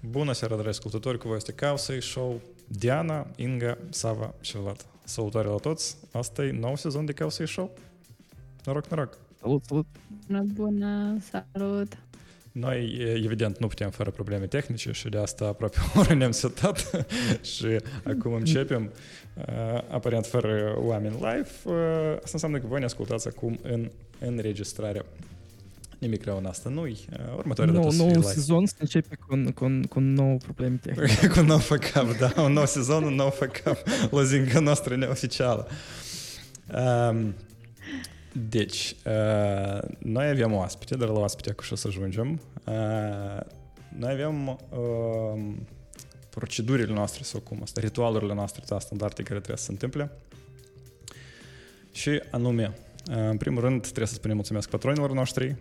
Bună seara, dragi ascultători, cu voi este Causei Show. Diana, Inga, Sava și Vlad. Salutare la toți! Asta e nou sezon de Causei Show. Noroc, noroc! Salut, salut! Bună, bună, salut! Noi, evident, nu putem fără probleme tehnice și de asta aproape o oră ne-am setat și acum începem. Aparent fără oameni live. Asta înseamnă că voi ne ascultați acum în înregistrare. Nimic rău în asta nu-i. Următoarea nou, dată nou live. sezon să începe cu, cu, cu nouă probleme tehnice. cu un nou fuck-up, da. Un nou sezon, un nou fuck-up. Lozinca noastră neoficială. Um, deci, uh, noi avem oaspite, dar la oaspite cu și o să ajungem. Uh, noi avem uh, procedurile noastre, sau cum asta, ritualurile noastre, da, standarde care trebuie să se întâmple. Și anume, uh, în primul rând, trebuie să spunem mulțumesc patronilor noștri,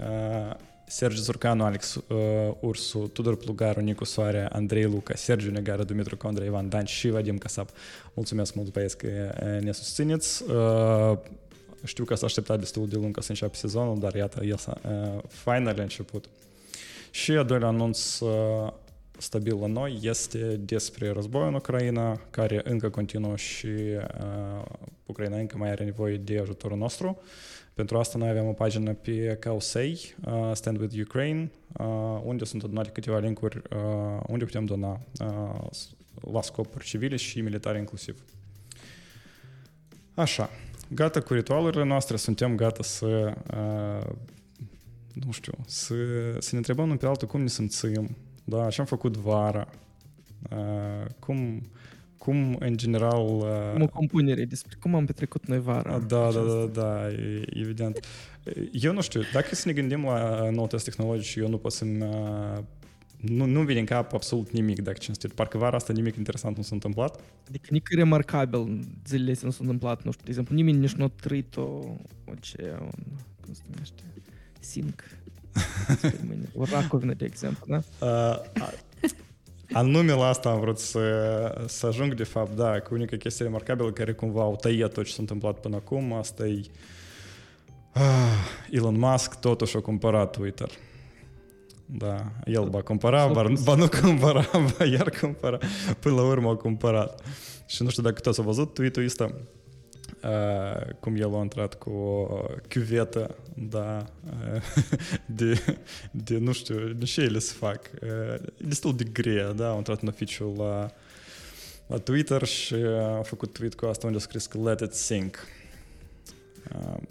uh, Sergiu Zurcanu, Alex uh, Ursu, Tudor Plugaru, Nicu Soare, Andrei Luca, Sergiu Negară, Dumitru Condra, Ivan Dan și Vadim Casap. Mulțumesc mult băieți că uh, ne susțineți. Uh, știu că s-a așteptat destul de lung ca să înceapă sezonul, dar iată, el s-a uh, final a început. Și a doilea anunț uh, stabil la noi este despre războiul în Ucraina, care încă continuă și uh, Ucraina încă mai are nevoie de ajutorul nostru. Pentru asta noi avem o pagină pe Causei, uh, Stand With Ukraine, uh, unde sunt adunate câteva linkuri uh, unde putem dona uh, la scopuri civile și militare inclusiv. Așa, gata cu ritualurile noastre, suntem gata să, uh, nu știu, să, să ne întrebăm unul pe altul cum ne simțim, da, ce am făcut vara, uh, cum, cum în general... Uh, Cum o compunere despre cum am petrecut noi vara. da, da, da, da, e- evident. Eu nu știu, dacă să ne gândim la noutăți tehnologice, eu nu pot să-mi... uh, Nu, nu vine în cap absolut nimic, dacă cinstit. Parcă vara asta nimic interesant nu s-a întâmplat. Adică nici remarcabil zilele astea nu s-a întâmplat, nu știu, de exemplu, nimeni nici nu a trăit o, o ce, un, cum se numește, sync. o racovină, de exemplu, da? Uh, a- anume la asta am vrut să, să ajung, de fapt, da, că unica chestie remarcabilă care cumva au tăiat tot ce s-a întâmplat până acum, asta e uh, Elon Musk totuși a cumpărat Twitter. Da, el va cumpăra, ba, ba nu cumpăra, ba iar cumpăra. Până la urmă a cumpărat. Și nu știu dacă toți au văzut tweet-ul ăsta, uh, cum el a intrat cu o chiuvetă, da, uh, de, de, nu știu, de ce ele se fac. Uh, destul de grea, da, a intrat în oficiul la, la Twitter și a făcut tweet cu asta unde a scris că let it sink. Uh,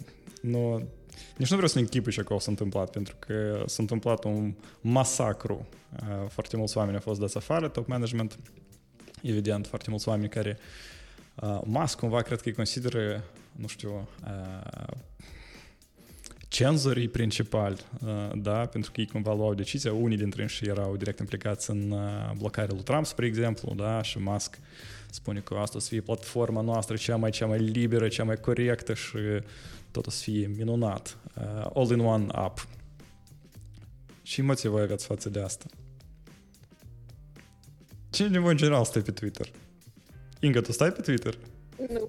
nu, nici nu vreau să ne închipui ce acolo s-a întâmplat, pentru că s-a întâmplat un masacru. Uh, Foarte mulți oameni au fost dați afară, top management, evident, foarte mulți oameni care uh, Musk cumva cred că îi consideră, nu știu, uh, cenzorii principali, uh, da, pentru că ei cumva luau decizia, unii dintre ei erau direct implicați în uh, blocarea lui Trump, spre exemplu, da, și Musk spune că asta să fie platforma noastră cea mai, cea mai liberă, cea mai corectă și tot o să fie minunat. Uh, all-in-one app. Ce emoții voi aveți față de asta? Ce din voi în general stai pe Twitter? Inga, tu stai pe Twitter? Nu.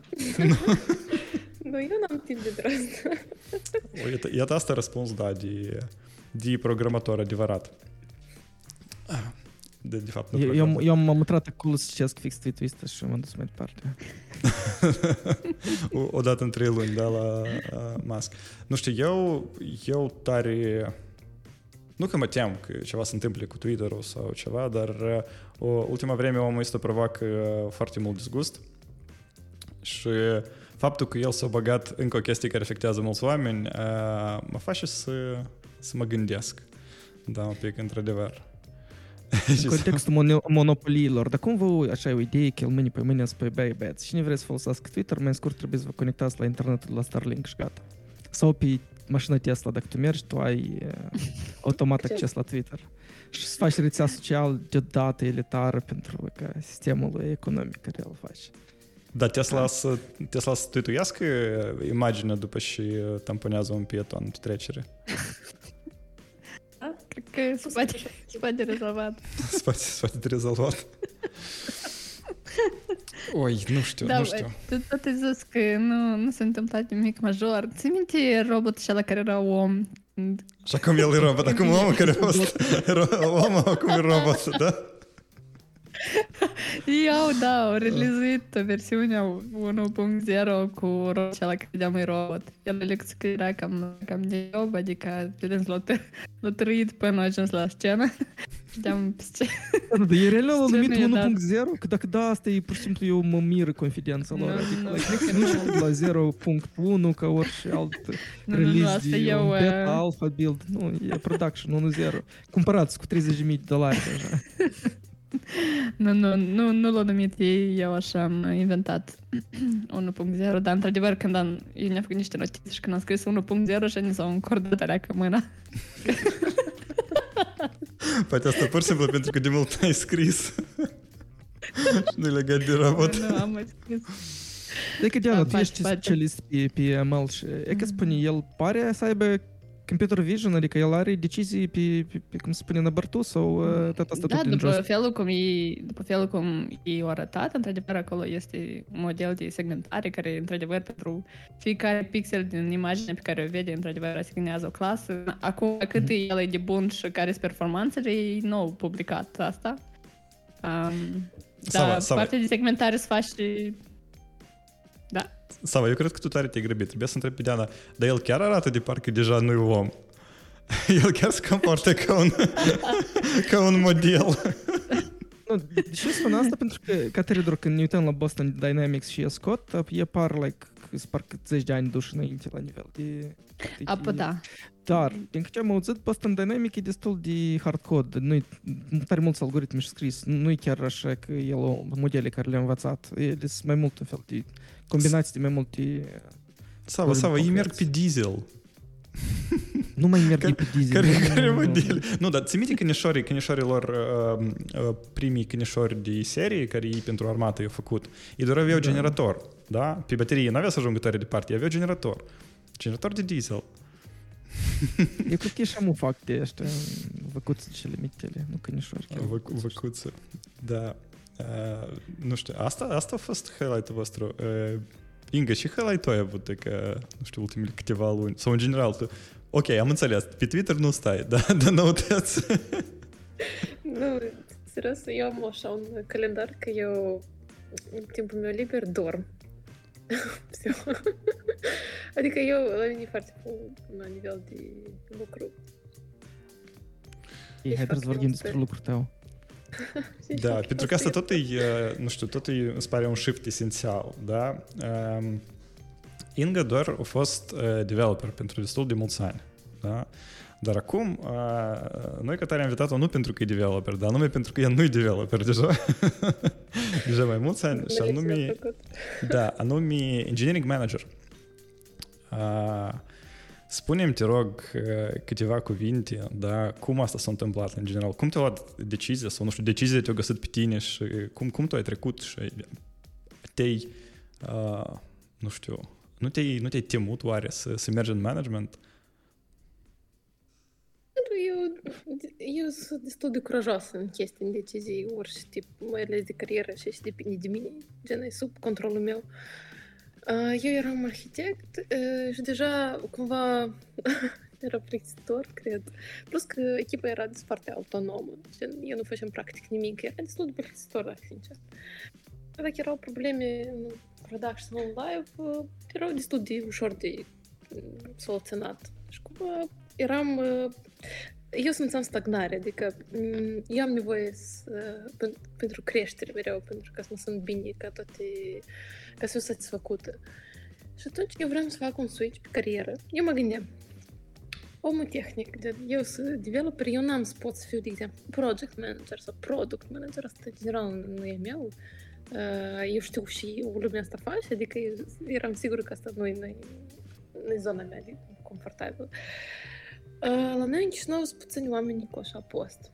nu, eu n-am timp de asta. O, iată, iată asta răspuns, da, de, de programator adevărat. Ah, De, de fapt, nu Eu, eu, programator. eu m-am intrat acolo să citesc fix tweet-ul ăsta și m-am dus mai departe. o, o dată în trei luni, da, la uh, Musk. Nu știu, eu, eu tare... Nu că mă tem că ceva se întâmple cu Twitter-ul sau ceva, dar uh, o, ultima vreme omul ăsta provoacă uh, foarte mult disgust și faptul că el s-a băgat încă o chestie care afectează mulți oameni uh, mă face să, să mă gândesc. Da, un pic, într-adevăr. În contextul mono- monopoliilor, dar cum vă așa e o idee că el mâine pe mâine spui, băi, băieți, cine vrea să folosească Twitter, mai scurt trebuie să vă conectați la internet la Starlink și gata. Sau pe mașina Tesla, dacă tu mergi, tu ai uh, automat Ce? acces la Twitter. Și să faci rețea social deodată elitară pentru ca sistemul economic care îl faci. Da, Tesla să, Tesla să tuituiască imaginea după și tamponează un pieton pe trecere. Da? Cred că se poate, se poate rezolvat. Se poate, se poate de rezolvat. Oi, nu știu, Da, nu bă, știu. tu tot ai zis că nu, nu s-a întâmplat nimic major. Ți minte robotul acela care era om, Și acum el e robot, acum omul care a fost omul, acum e robot, da? Eu, da, au releazuit versiunea 1.0 cu cel care vedeam e robot. El le era cam, cam de job, adică evident l-a trăit până a ajuns la scenă. Știam pe scenă. Da, dar e real l-au numit 1.0? Că dacă da, asta e pur și simplu eu mă mir confidența lor. Adică nu știu la 0.1 ca orice alt release de un beta, alpha build. Nu, e production 1.0. Cumpărați cu 30.000 de dolari deja. Nu, nu, nu, nu l-au numit ei, eu așa am inventat 1.0, dar într-adevăr când am, eu ne-am făcut niște notițe și când am scris 1.0 și ni s-au încordat alea că mâna. Poate asta pur și simplu pentru că de mult ai scris. și nu legat de robot. Nu, am mai scris. Deci, Diana, tu ești specialist pe, pe ML și e că spune, el pare să aibă computer vision, adică el are decizii pe, pe, pe cum se spune, în bărtu sau uh, tot asta da, tot după jos? felul, cum ei, după felul cum ei au arătat, într-adevăr acolo este un model de segmentare care, într-adevăr, pentru fiecare pixel din imagine pe care o vede, într-adevăr, asignează o clasă. Acum, cât mm-hmm. el e de bun și care sunt performanțele, ei nu au publicat asta. Um, dar partea de segmentare se face da. Sava, eu cred că tu tare te-ai grăbit. Trebuie să întreb pe Diana, dar el chiar arată de parcă deja nu e om. El chiar se comportă ca un, ca un model. Nu, de ce spun asta? Pentru că, ca Teredor, când ne uităm la Boston Dynamics și e Scott, e par, like, parcă 10 de ani duși înainte la nivel de... Apă, da. Dar, din câte am auzit, Boston Dynamics e destul de hardcode. Nu tare mulți algoritmi și scris. Nu e chiar așa că el o modele care le-a învățat. Ele sunt mai mult un fel de combinații de mai multe... Sava, Sava, ei merg pe diesel. Nu mai merg pe diesel. Care, care modele? Nu, dar ți minte cănișorii, cănișorii lor, uh, uh, primii cănișori de serie care ei pentru armată i-au făcut, ei doar aveau da. generator, da? Pe baterie n-avea să ajungă tare departe, ei aveau generator. Generator de diesel. Eu cred că e și am fac de ăștia văcuțe cele mitele, nu cănișori. Văcuțe, da. Uh, nu știu, asta, asta a fost highlight-ul vostru. Uh, Inga, ce highlight ai avut, că, nu știu, ultimele câteva luni? Sau în general, tu... Ok, am înțeles, pe Twitter nu stai, da, dar noutăți. nu, serios, eu am așa un calendar că eu în timpul meu liber dorm. adică eu, la mine e foarte la nivel de lucru. Ei, haideți să vorbim despre lucrul tău. Da, pentru că asta tot e, nu știu, tot e, îmi pare un shift esențial, da? Inga doar a fost developer pentru destul de mulți ani, da? Dar acum, noi că tare am invitat-o nu pentru că e developer, dar anume pentru că ea nu e developer deja. deja mai mulți ani și anume, da, anume engineering manager. Spune-mi, te rog, câteva cuvinte, da, cum asta s-a întâmplat în general? Cum te-a luat decizia sau, nu știu, decizia te-a găsit pe tine și cum, cum tu ai trecut și te-ai, uh, nu știu, nu te-ai, nu te-ai temut oare să, să mergi în management? Eu, eu sunt destul de curajoasă în chestii, în decizii, orice tip, mai ales de carieră și și depinde de mine, gen, e sub controlul meu. Uh, eu eram arhitect și deja cumva era plictisitor, cred. Plus că echipa era foarte autonomă. Eu nu făceam practic nimic. Era destul de plictisitor, dacă sincer. Dacă erau probleme în production în live, erau destul de ușor de soluționat. Și cumva eram... Eu simțeam stagnare, adică eu am nevoie să, pentru creștere mereu, pentru ca să mă sunt bine ca toate ca să fiu satisfăcută. Și atunci eu vreau să fac un switch pe carieră. Eu mă gândeam, omul tehnic, de, eu sunt developer, eu n-am să pot să fiu, de exemplu, project manager sau product manager, asta general nu e meu. Uh, eu știu și lumea asta face, adică eu eram sigură că asta nu e, nu e zona mea de confortabil. Uh, la noi în Chișinău sunt puțini oameni cu așa post.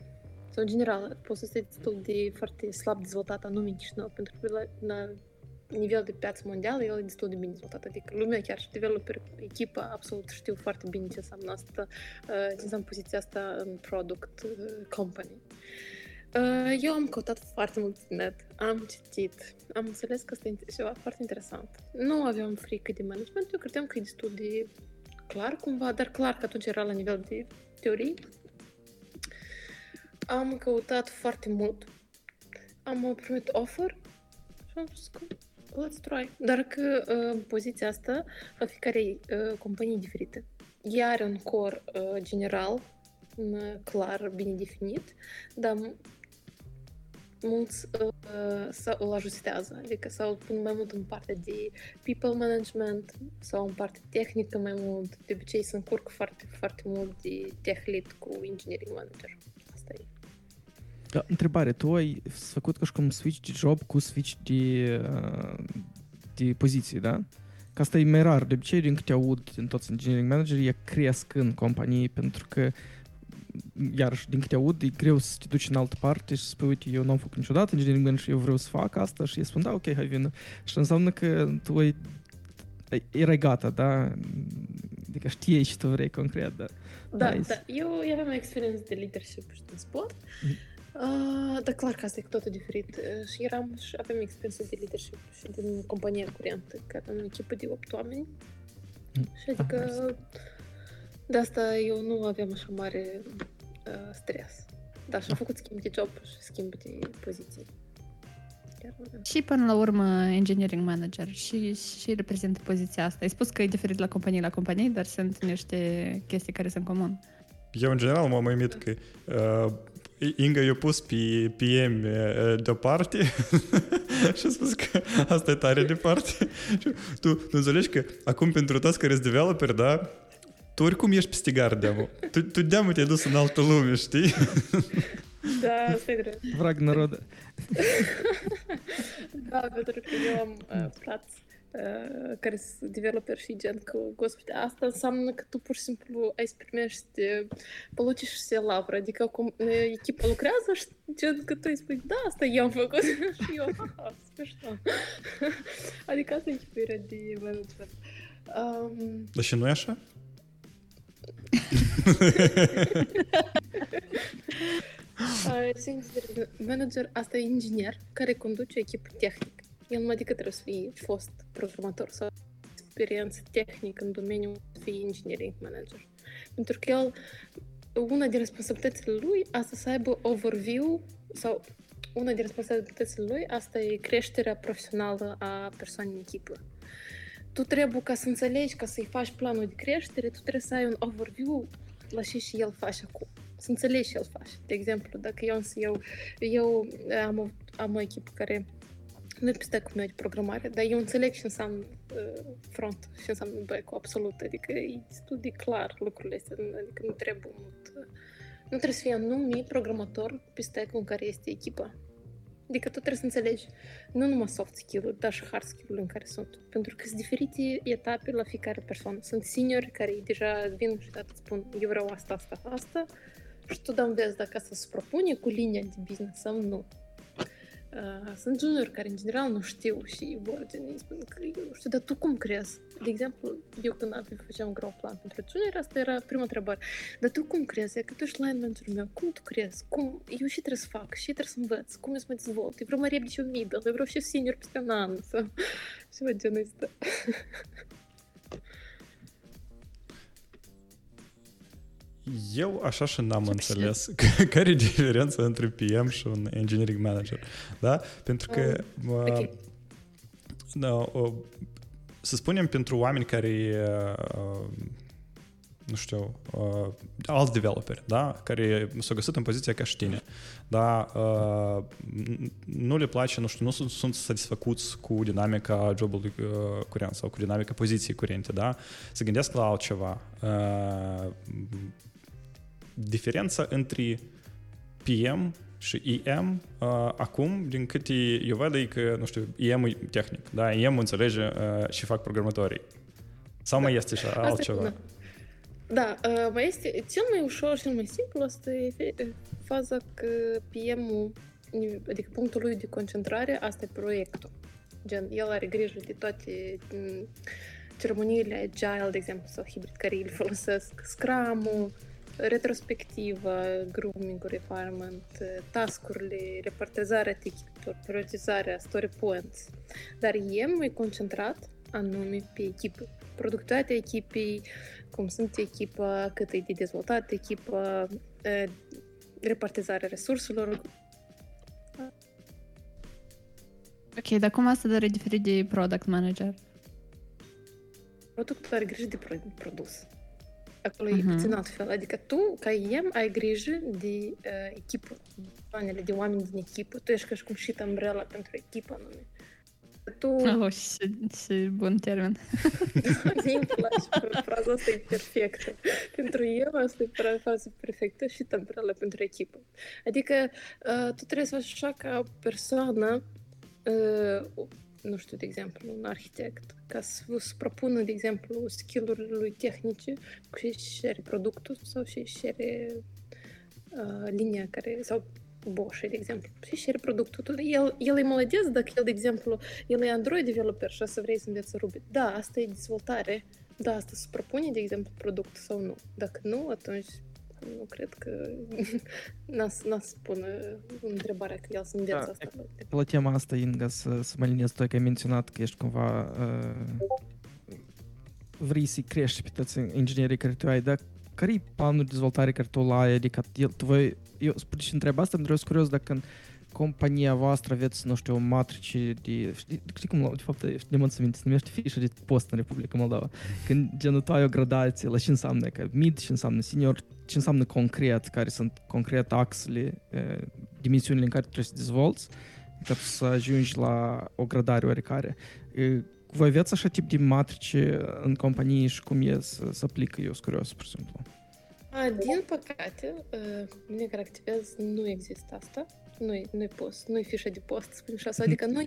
Sau în general, poți să fii destul de foarte slab dezvoltat anume în Chișinău, pentru că la, la nivel de piață mondială, el e destul de bine dezvoltat. Adică lumea chiar și developer, echipa, absolut știu foarte bine ce înseamnă asta, ce înseamnă poziția asta în product company. Eu am căutat foarte mult net, am citit, am înțeles că asta e ceva foarte interesant. Nu aveam frică de management, eu credeam că e destul de clar cumva, dar clar că atunci era la nivel de teorie. Am căutat foarte mult. Am primit offer și am spus că let's try. Dar că uh, poziția asta la fiecare uh, companie diferită. Ea are un core uh, general, uh, clar, bine definit, dar mulți uh, să îl ajustează, adică sau pun mai mult în partea de people management sau în partea tehnică mai mult. De obicei se încurc foarte, foarte mult de tech lead cu engineering manager. Asta e. Da, întrebare, tu ai făcut ca și cum switch de job cu switch de, uh, de poziție, da? Că asta e mai rar. De obicei, din câte aud din toți engineering managerii, e cresc în companii pentru că iarăși, din câte aud, e greu să te duci în altă parte și să spui, uite, eu n-am făcut niciodată engineering manager și eu vreau să fac asta și ei spun, da, ok, hai vină. Și înseamnă că tu ai, erai gata, da? Adică știai și tu vrei concret, da. Da, nice. da. Eu, eu aveam experiență de leadership și de sport. Mm. Uh, dar clar că asta e cu totul diferit. Și eram și aveam experiență de leadership și din compania curentă, că aveam o echipă de 8 oameni. Mm. Și adică ah, de asta eu nu aveam așa mare uh, stres. Da, și am făcut schimb de job și schimb de poziție. Și până la urmă engineering manager și, și reprezintă poziția asta. Ai spus că e diferit la companie la companie, dar sunt niște chestii care sunt comun. Eu, în general, m-am uimit că uh, Inga i-a pus pe PM uh, deoparte și a spus că asta e tare departe. tu, tu înțelegi că acum pentru toți care sunt developer, da, tu oricum ești peste gardea, Tu, tu de te-ai dus în altă lume, știi? Da, asta e drept. Vrag народа. da, pentru că eu am uh, frați uh, care sunt developer și gen că, господи, asta înseamnă că tu pur și simplu ai să primești, получишь все lavră, adică cum echipa lucrează și gen că tu îi spui, da, asta eu am făcut și eu, haha, смешно. adică asta e echipa de management. Um, Dar și nu e așa? manager, asta e inginer care conduce o echipă tehnică. El nu adică trebuie să fie fost programator sau experiență tehnică în domeniul să fie engineering manager. Pentru că el, una din responsabilitățile lui, asta să aibă overview sau una din responsabilitățile lui, asta e creșterea profesională a persoanei în echipă tu trebuie ca să înțelegi, ca să-i faci planul de creștere, tu trebuie să ai un overview la ce și el face acum. Să înțelegi ce el face. De exemplu, dacă eu, eu, eu am, o, am o echipă care nu pe stack meu de programare, dar eu înțeleg ce înseamnă uh, front, ce înseamnă back absolut. Adică e studii clar lucrurile astea, adică nu trebuie mult. Uh, nu trebuie să fie anume programator pe stack în care este echipa. Adică tu trebuie să înțelegi nu numai soft skill-uri, dar și hard skill-uri în care sunt. Pentru că sunt diferite etape la fiecare persoană. Sunt seniori care deja vin și dată spun eu vreau asta, asta, asta și tu da înveți dacă asta se propune cu linia de business sau nu. Uh, sunt juniori care în general nu știu și vor gen, spun că eu nu știu, dar tu cum crezi? De exemplu, eu când am făceam grow plan pentru juniori, asta era prima întrebare. Dar tu cum crezi? Că tu ești line manager meu, cum tu crezi? Cum? Eu și trebuie să fac, și trebuie să învăț, cum eu să mă dezvolt? Eu vreau mai repede și un middle, eu vreau și senior peste un an sau ceva genul ăsta. Eu așa și n-am înțeles care e diferența între PM și un engineering manager. Da? Pentru că um, okay. da, o, să spunem pentru oameni care uh, nu știu, uh, alți developeri, da? care s-au găsit în poziția ca și tine, da? Uh, nu le place, nu știu, nu sunt, sunt satisfăcuți cu dinamica jobului uh, curent sau cu dinamica poziției curente, da? Se gândesc la altceva. Uh, diferența între PM și EM uh, acum, din câte eu văd, e că, nu știu, EM e tehnic, da? EM înțelege uh, și fac programatorii. Sau da. mai este și altceva? Da, da uh, mai este cel mai ușor, cel mai simplu, asta e faza că PM-ul, adică punctul lui de concentrare, asta e proiectul. Gen, el are grijă de toate ceremoniile agile, de exemplu, sau hibrid care îl folosesc, Scrum-ul, retrospectivă, grooming requirement, task-urile, repartizarea ticket prioritizarea story points. Dar e mai concentrat anume pe echipă. productivitatea echipei, cum sunt echipa, cât e de dezvoltat echipa, repartizarea resurselor. Ok, dar cum asta de diferit de product manager? Productul are grijă de produs. Acolo uh-huh. e puțin altfel. Adică tu, ca IEM, ai grijă de uh, echipă, planele de oameni din echipă. Tu ești ca și cum și umbrella pentru echipă anume. Tu... Oh, și, și bun termen. Din fraza asta e perfectă. Pentru eu asta e fraza perfectă și umbrella pentru echipă. Adică uh, tu trebuie să faci așa ca persoană uh, nu știu, de exemplu, un arhitect, ca să îți propună, de exemplu, skill-urile lui tehnice, și își are productul sau și își are uh, linia care, sau Bosch, de exemplu, și și reproductul. El, el e molodez dacă el, de exemplu, el e Android developer și să vrei să înveți Ruby. Da, asta e dezvoltare. Da, asta se propune, de exemplu, produs sau nu. Dacă nu, atunci nu cred că n-a, n-a spune întrebarea că el să învețe da, asta. La tema asta, Inga, să, să mă liniez tu că ai menționat că ești cumva uh, vrei să crești pe toți inginerii care tu ai, dar care e planul de dezvoltare care tu l-ai? Adică el, tu voi, eu spun și întreb asta, pentru că sunt curios dacă în compania voastră aveți, nu știu, matrici de... Știi, știi cum, de fapt, de mă minte, se numește fișă de post în Republica Moldova. Când genul tu ai o gradație la ce înseamnă că mid, ce înseamnă senior, ce înseamnă concret, care sunt concret axele, dimensiunile în care trebuie să dezvolți, ca să ajungi la o gradare oarecare. Voi aveți așa tip de matrice în companie și cum e să, să aplică? Eu sunt curios, pur și simplu. Din păcate, mine care activez nu există asta. Nu-i, nu-i post, nu-i fișa de post, spun așa. Adică nu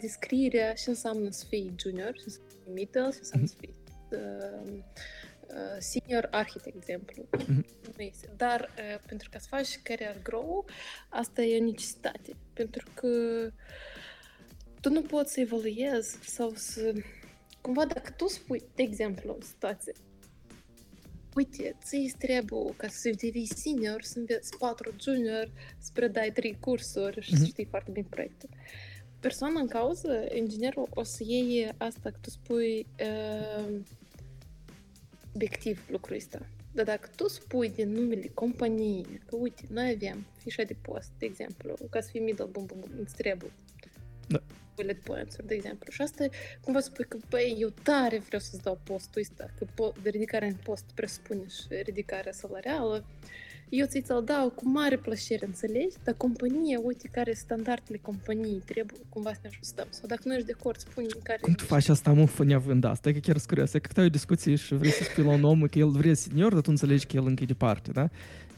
descrierea ce înseamnă să fii junior, ce înseamnă middle, ce înseamnă să fii uh, senior architect, de exemplu. Mm-hmm. Nu este. Dar uh, pentru ca să faci career grow, asta e o necesitate. Pentru că tu nu poți să evaluezi sau să... Cumva dacă tu spui, de exemplu, o situație, uite, ți trebuie ca să devii senior, să înveți patru junior, să predai trei cursuri și mm-hmm. să știi foarte bine proiectul. Persoana în cauză, inginerul, o să iei asta că tu spui uh, obiectiv lucrul ăsta. Dar dacă tu spui din numele companiei că, uite, noi avem fișa de post, de exemplu, ca să fii middle, bum, bum, bum, îți trebuie da. bullet points de exemplu. Și asta cumva spui că, băi, eu tare vreau să-ți dau postul ăsta, că po- de ridicarea în post presupune și ridicarea salarială. Eu ți-l dau cu mare plăcere, înțelegi? Dar compania, uite care standardele companiei, trebuie cumva să ne ajustăm. Sau dacă nu ești de acord, spune care... Cum tu faci asta, mă, neavând asta? E că chiar sunt curioasă. Că tu ai o discuție și vrei să spui la un om că el vrea senior, dar tu înțelegi că el încă e departe, da?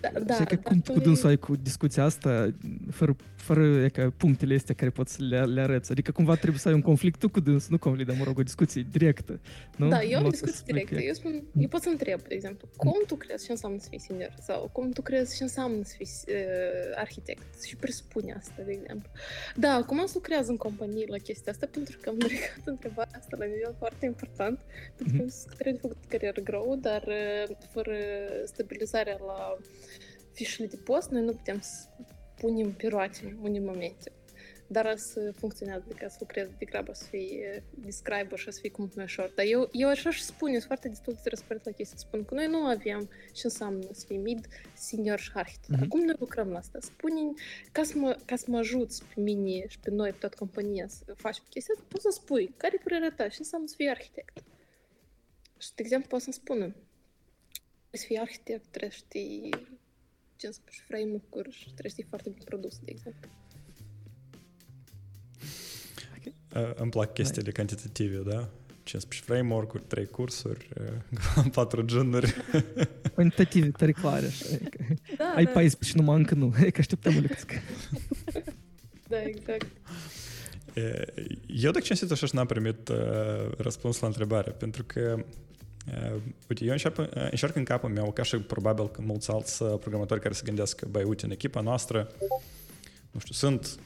Da, da, și că cum tu cu dânsul ai cu discuția asta, fără, fără e ca punctele astea care poți să le, le arăți? Adică cumva trebuie să ai un conflict tu cu dânsul, nu conflict, dar mă rog, o discuție directă. Nu? Da, eu am o discuție directă. Eu, spun, eu pot să întreb, de exemplu, cum tu crezi ce înseamnă să fii senior? Sau cum tu crezi ce înseamnă să fii uh, arhitect? Și presupune asta, de exemplu. Da, cum să lucrează în companie la chestia asta? Pentru că am ridicat întrebarea asta la nivel foarte important, pentru că mm-hmm. trebuie de făcut carieră grow, dar uh, fără stabilizarea la fișele de post, noi nu putem să punem pe roate în unii momente. Dar să funcționează, ca să lucrezi degrabă să fie describe și să fie cum mai ușor. Dar eu, eu așa și spun, sunt foarte destul de răspărit la chestii. Spun că noi nu avem ce înseamnă să fie mid, senior și arhitect. Mm-hmm. Acum noi lucrăm la asta. Spune ca să, mă, ca să mă ajuți pe mine și pe noi, pe toată compania să facem chestia asta, poți să spui care e părerea ta, ce înseamnă să fii arhitect. Și, de exemplu, poți să-mi spună să fii arhitect, trebuie să știi 15 frame-uri și trebuie să știi foarte bine produs, de exemplu. Okay. Îmi plac chestiile cantitative, da? 15 framework-uri, 3 cursuri, 4 genuri. Quantitative, tare clare, așa. Da, Ai da. 14 și numai încă nu. E că așteptăm o lecție. Da, exact. Eu, dacă cinstit, așa n-am primit uh, răspuns la întrebare, pentru că Uite, eu încerc, încerc în capul meu, ca și probabil că mulți alți programatori care se gândesc că, băi, uite, în echipa noastră, nu știu, sunt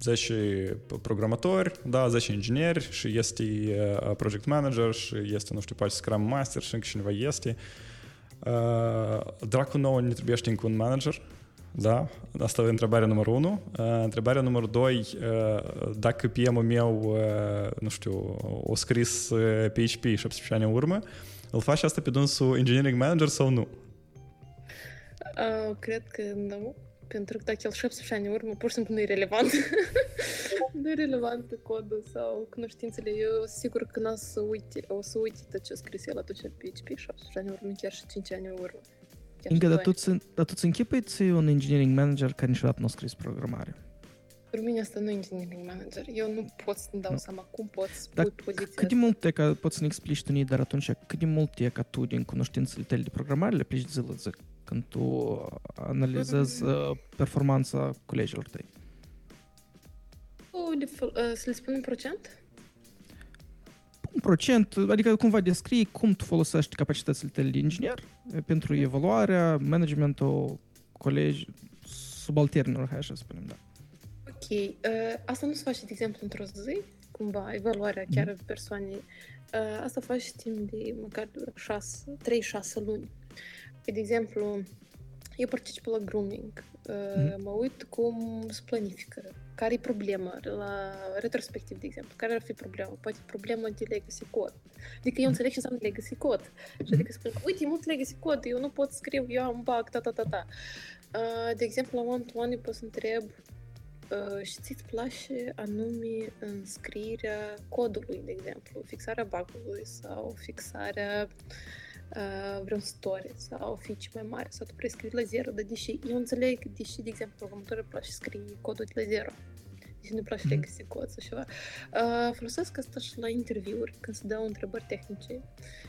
10 programatori, da, 10 ingineri și este project manager și este, nu știu, poate Scrum Master și încă cineva este. Dracu nou ne trebuie încă un manager Da, asta e întrebarea numărul 1. Uh, întrebarea numărul 2, uh, dacă PM-ul meu, uh, nu știu, o scris uh, PHP 17 ani în urmă, îl faci asta pe dânsul engineering manager sau nu? Uh, cred că nu. Pentru că dacă el 17 ani în urmă, pur și simplu nu e relevant. nu e relevant codul sau cunoștințele. Eu sigur că n-o să uite, o să uite tot ce a scris el atunci pe PHP 17 ani în urmă, chiar și 5 ani în urmă. Chiar Inga, și dar doi tu, ți- dar tu ți închipuiți un engineering manager care niciodată nu a scris programare. Pentru mine asta nu e engineering manager. Eu nu pot să-mi dau Nu. seama cum pot să Dar pui poziția Cât de mult e ca, poți să ne explici tu, Nid, dar atunci cât de mult e ca tu din cunoștințele tale de programare le aplici zi la zi când tu analizezi uh, performanța colegilor tăi? O, de fel- uh, Să le spun un procent? Un procent, adică cumva descrii cum tu folosești capacitățile tale de inginer eh, pentru evaluarea, managementul colegi, subalternilor, hai așa să spunem, da. Ok. Uh, asta nu se face, de exemplu, într-o zi, cumva, evaluarea chiar a persoanei. Uh, asta faci timp de măcar 3-6 luni. De exemplu, eu particip la grooming. Uh, Mhm. Mă uit cum se planifică. Care e problema la retrospectiv, de exemplu? Care ar fi problema? Poate problema de legacy code. Adică eu înțeleg ce înseamnă legacy code. Și adică spun, uite, e mult legacy code, eu nu pot să scriu, eu am bug, ta, ta, ta, ta. Uh, de exemplu, la one-to-one pot să întreb uh, și ți-ți place anume înscrierea codului, de exemplu, fixarea bug-ului sau fixarea uh, vreun story sau feature mai mare sau tu prescrii la zero, dar deși eu înțeleg, deși, de exemplu, programătorul îi place să scrie codul de la zero, deși nu-i place Mhm. legacy code sau ceva. Uh, folosesc asta și la interviuri, când se dau întrebări tehnice.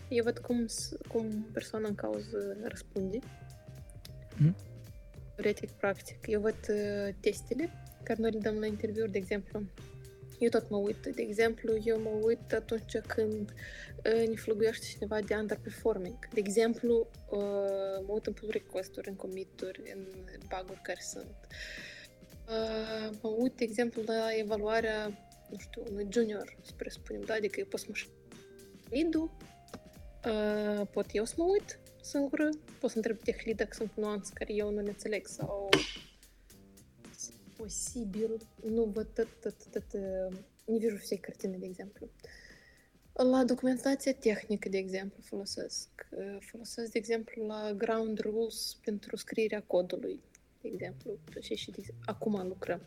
Eu văd cum, s- cum persoana în cauză răspunde. Mhm. Teoretic, practic. Eu văd uh, testele care noi le dăm la interviuri, de exemplu. Eu tot mă uit. De exemplu, eu mă uit atunci când uh, ne fluguiește cineva de underperforming. De exemplu, uh, mă uit în pull request-uri, în commit-uri, în bug-uri care sunt. Uh, mă uit, de exemplu, la evaluarea, nu știu, unui junior, să presupunem, da? Adică eu pot să mă lead uh, pot eu să mă uit singură, pot să întreb tech lead dacă sunt nuanțe care eu nu le înțeleg sau posibil, nu văd tot, tot, tot, uh, не вижу всей картины, de exemplu. La documentația tehnică, de exemplu, folosesc. Uh, Folosesc, de exemplu, la ground rules pentru scrierea codului, de exemplu. Și, și de, acum lucrăm.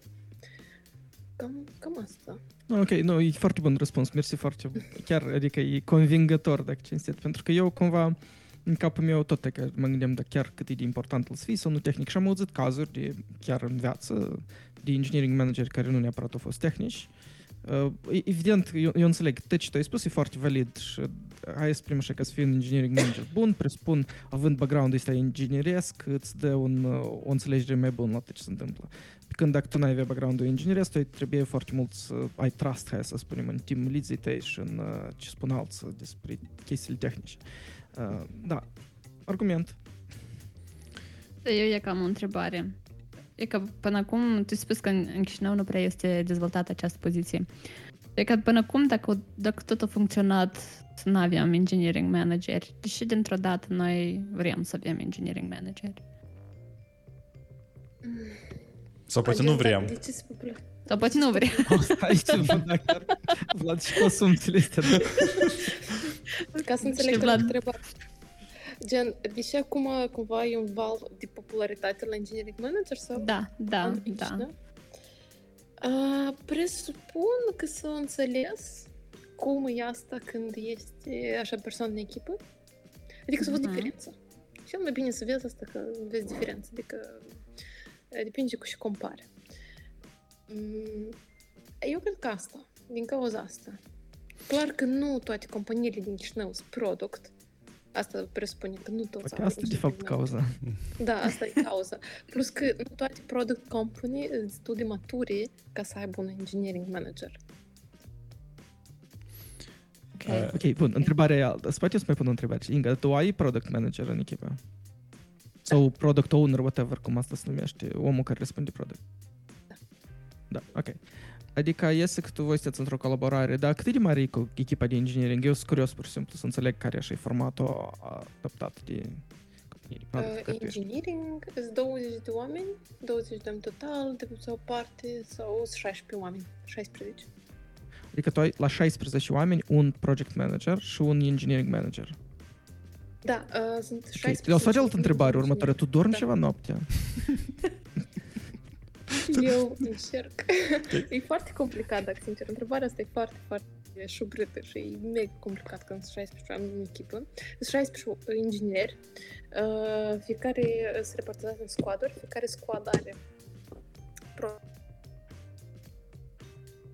Cam, cam asta. Ok, nu, e foarte bun răspuns, mersi foarte, chiar, adică e convingător, dacă cinstit, pentru că eu cumva, în capul meu tot e că mă gândeam, dar chiar cât e de important îl să fii sau nu tehnic și am auzit cazuri de, chiar în viață de engineering manager care nu neapărat au fost tehnici. Uh, evident, eu, eu înțeleg, tot ce tu ai spus e foarte valid și hai să spunem așa că să fii un engineering manager bun, presupun, având background-ul ăsta ingineresc, îți dă un, uh, o înțelegere mai bună la tot ce se întâmplă. Pe când dacă tu n-ai avea background-ul ingineresc, tu trebuie foarte mult să ai trust, hai să spunem, în team leads tăi și în uh, ce spun alții despre chestiile tehnice. Uh, da, argument. Eu e cam o întrebare. E că până acum, tu ai spus că în, în Chișinău nu prea este dezvoltată această poziție. E că până acum, dacă, dacă tot a funcționat, nu aveam engineering manager, deși dintr-o dată noi vrem să avem engineering manager. Sau poate nu Agenda, vrem. De ce se popular? Sau poate nu vrem. Aici, da, chiar, Vlad, și cu asumțiile astea. Da. Ca să înțeleg Și că Vlad. întreba. Gen, deși acum cumva e un val de popularitate la engineering manager sau? Da, da, Aici, da. A, presupun că s-a înțeles cum e asta când este așa persoană în echipă. Adică să văd Mhm. diferența. Cel mai bine să vezi asta că vezi diferența. Adică e, depinde cu și compare. Mm, Eu cred că asta, din cauza asta. Clar că nu toate companiile din Chișinău sunt product. Asta presupune că nu toți Poate au asta, de fapt, engineering cauza. da, asta e cauza. Plus că nu toate product company sunt destul de maturi ca să aibă un engineering manager. Ok. Uh, Ok, bun, întrebarea e altă. Să poate eu să mai pun o întrebare. Inga, tu ai product manager în echipă? Sau product owner, whatever, cum asta se numește, omul care răspunde product. Da. Da, ok. Adică iese că tu voi sunteți într-o colaborare, dar cât de mare e cu echipa de engineering? Eu sunt curios, pur și simplu, să înțeleg care așa e formatul adaptat de companie de Haideți că Uh, tu ești. engineering, sunt 20 de oameni, 20 de oameni total, de pe o parte, sau sunt 16 oameni, 16. Adică tu ai la 16 oameni un project manager și un engineering manager. Da, uh, sunt 16. Okay. Eu o să fac altă întrebare ingineri. următoare. Tu dormi Da. ceva noaptea? Eu încerc. e foarte complicat, dacă sincer. Întrebarea asta e foarte, foarte șubrâtă și e mega complicat când sunt 16 oameni în echipă. Sunt 16 ingineri, uh, fiecare se repartizează în squaduri, fiecare squad are pro-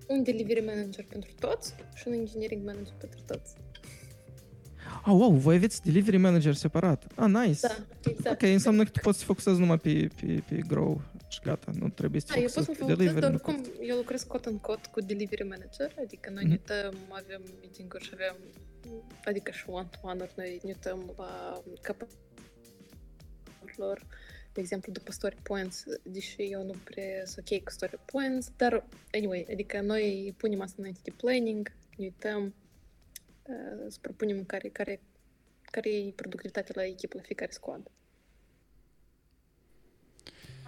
un delivery manager pentru toți și un engineering manager pentru toți. Ah, wow, voi aveți delivery manager separat. Ah, nice. Da, exact. Ok, înseamnă că tu poți să focusezi numai pe, pe, pe grow și gata, nu trebuie să Da, eu pot focusezi să pe mă focusez, delivery. dar nu oricum pot. eu lucrez cot în cot cu delivery manager, adică noi Mhm. ne uităm, avem meeting-uri și avem, adică și one-to-one-uri, noi ne uităm la capăturilor, de exemplu, după story points, deși eu nu prea sunt ok cu story points, dar, anyway, adică noi punem asta înainte de planning, ne uităm, uh, să propunem care, care, care e productivitatea la echipă, la fiecare squad.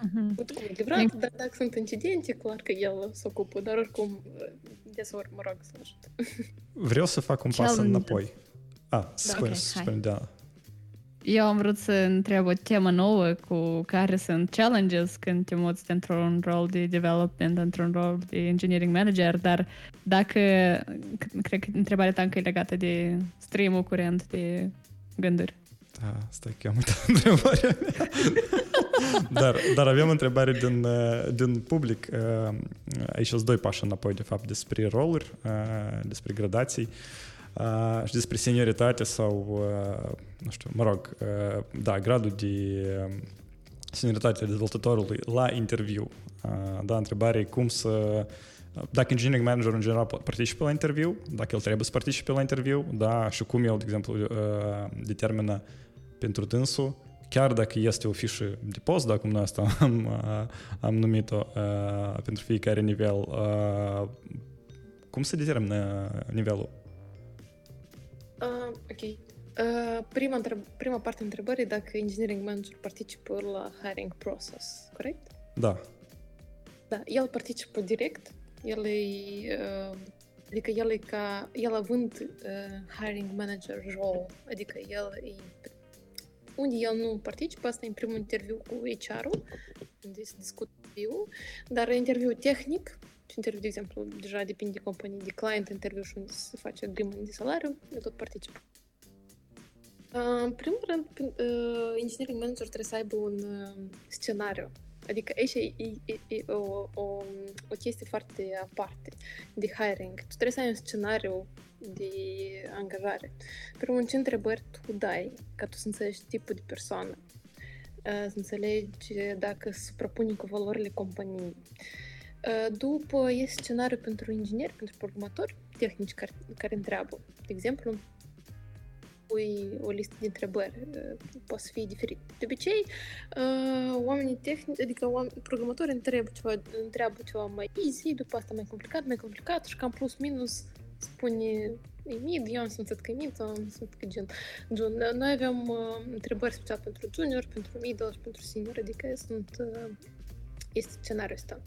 Mhm. Oricum e livrat, dar dacă sunt incidente, clar că el se ocupă, dar oricum, deseori mă rog să ajut. Vreau să fac un pas Challenge. înapoi. Ah, spune, ok, spune, hai. da. Eu am vrut să întreb o temă nouă cu care sunt challenges când te muți dintr-un rol de development într-un rol de engineering manager, dar dacă, c- cred că întrebarea ta încă e legată de stream-ul curent de gânduri. Da, stai că am uitat întrebarea mea. dar, dar aveam întrebare din, uh, din public. Uh, Aici sunt doi pași înapoi, de fapt, despre roluri, uh, despre gradații uh, și despre senioritate sau, uh, nu știu, mă rog, uh, da, gradul de uh, senioritate a dezvoltatorului la interviu. Uh, Da, întrebarea e cum să dacă engineering manager în general poate participe la interviu, dacă el trebuie să participe la interviu, da, și cum el, de exemplu, uh, determină pentru dânsul, chiar dacă este o fișă de post, da, cum noi asta am, uh, am numit-o uh, pentru fiecare nivel, uh, cum se determină nivelul? Uh, ok. Uh, prima, întreb- prima parte a întrebării e dacă engineering manager participă la hiring process, corect? Da. Da, el participă direct, el e, uh, adică el e ca, el având uh, hiring manager role, adică el e, unde el nu participă, asta e în primul interviu cu HR-ul, unde se discută interviu, dar interviu tehnic, și interviu, de exemplu, deja depinde de companie, de client interviu și unde se face agreement de salariu, el tot participă. Uh, În primul rând, prin- uh, engineering manager trebuie să aibă un uh, scenariu. Adică aici e, e, e, e o, o, o chestie foarte aparte de hiring. Tu trebuie să ai un scenariu de angajare. Primul, ce întrebări tu dai ca tu să înțelegi tipul de persoană, uh, să înțelegi dacă se propune cu valorile companiei. Uh, După, e scenariu pentru ingineri, pentru programatori tehnici care, care întreabă. De exemplu, pui o listă de întrebări, uh, poate să fie diferit. De obicei, uh, oamenii tehnici, adică oameni, programatori întreabă ceva, întreabă ceva mai easy, după asta mai complicat, mai complicat și cam plus minus spune e mid, eu am simțit că e mid, am simțit că gen. gen. Noi avem uh, întrebări special pentru junior, pentru middle și pentru senior, adică sunt uh, este scenariul ăsta.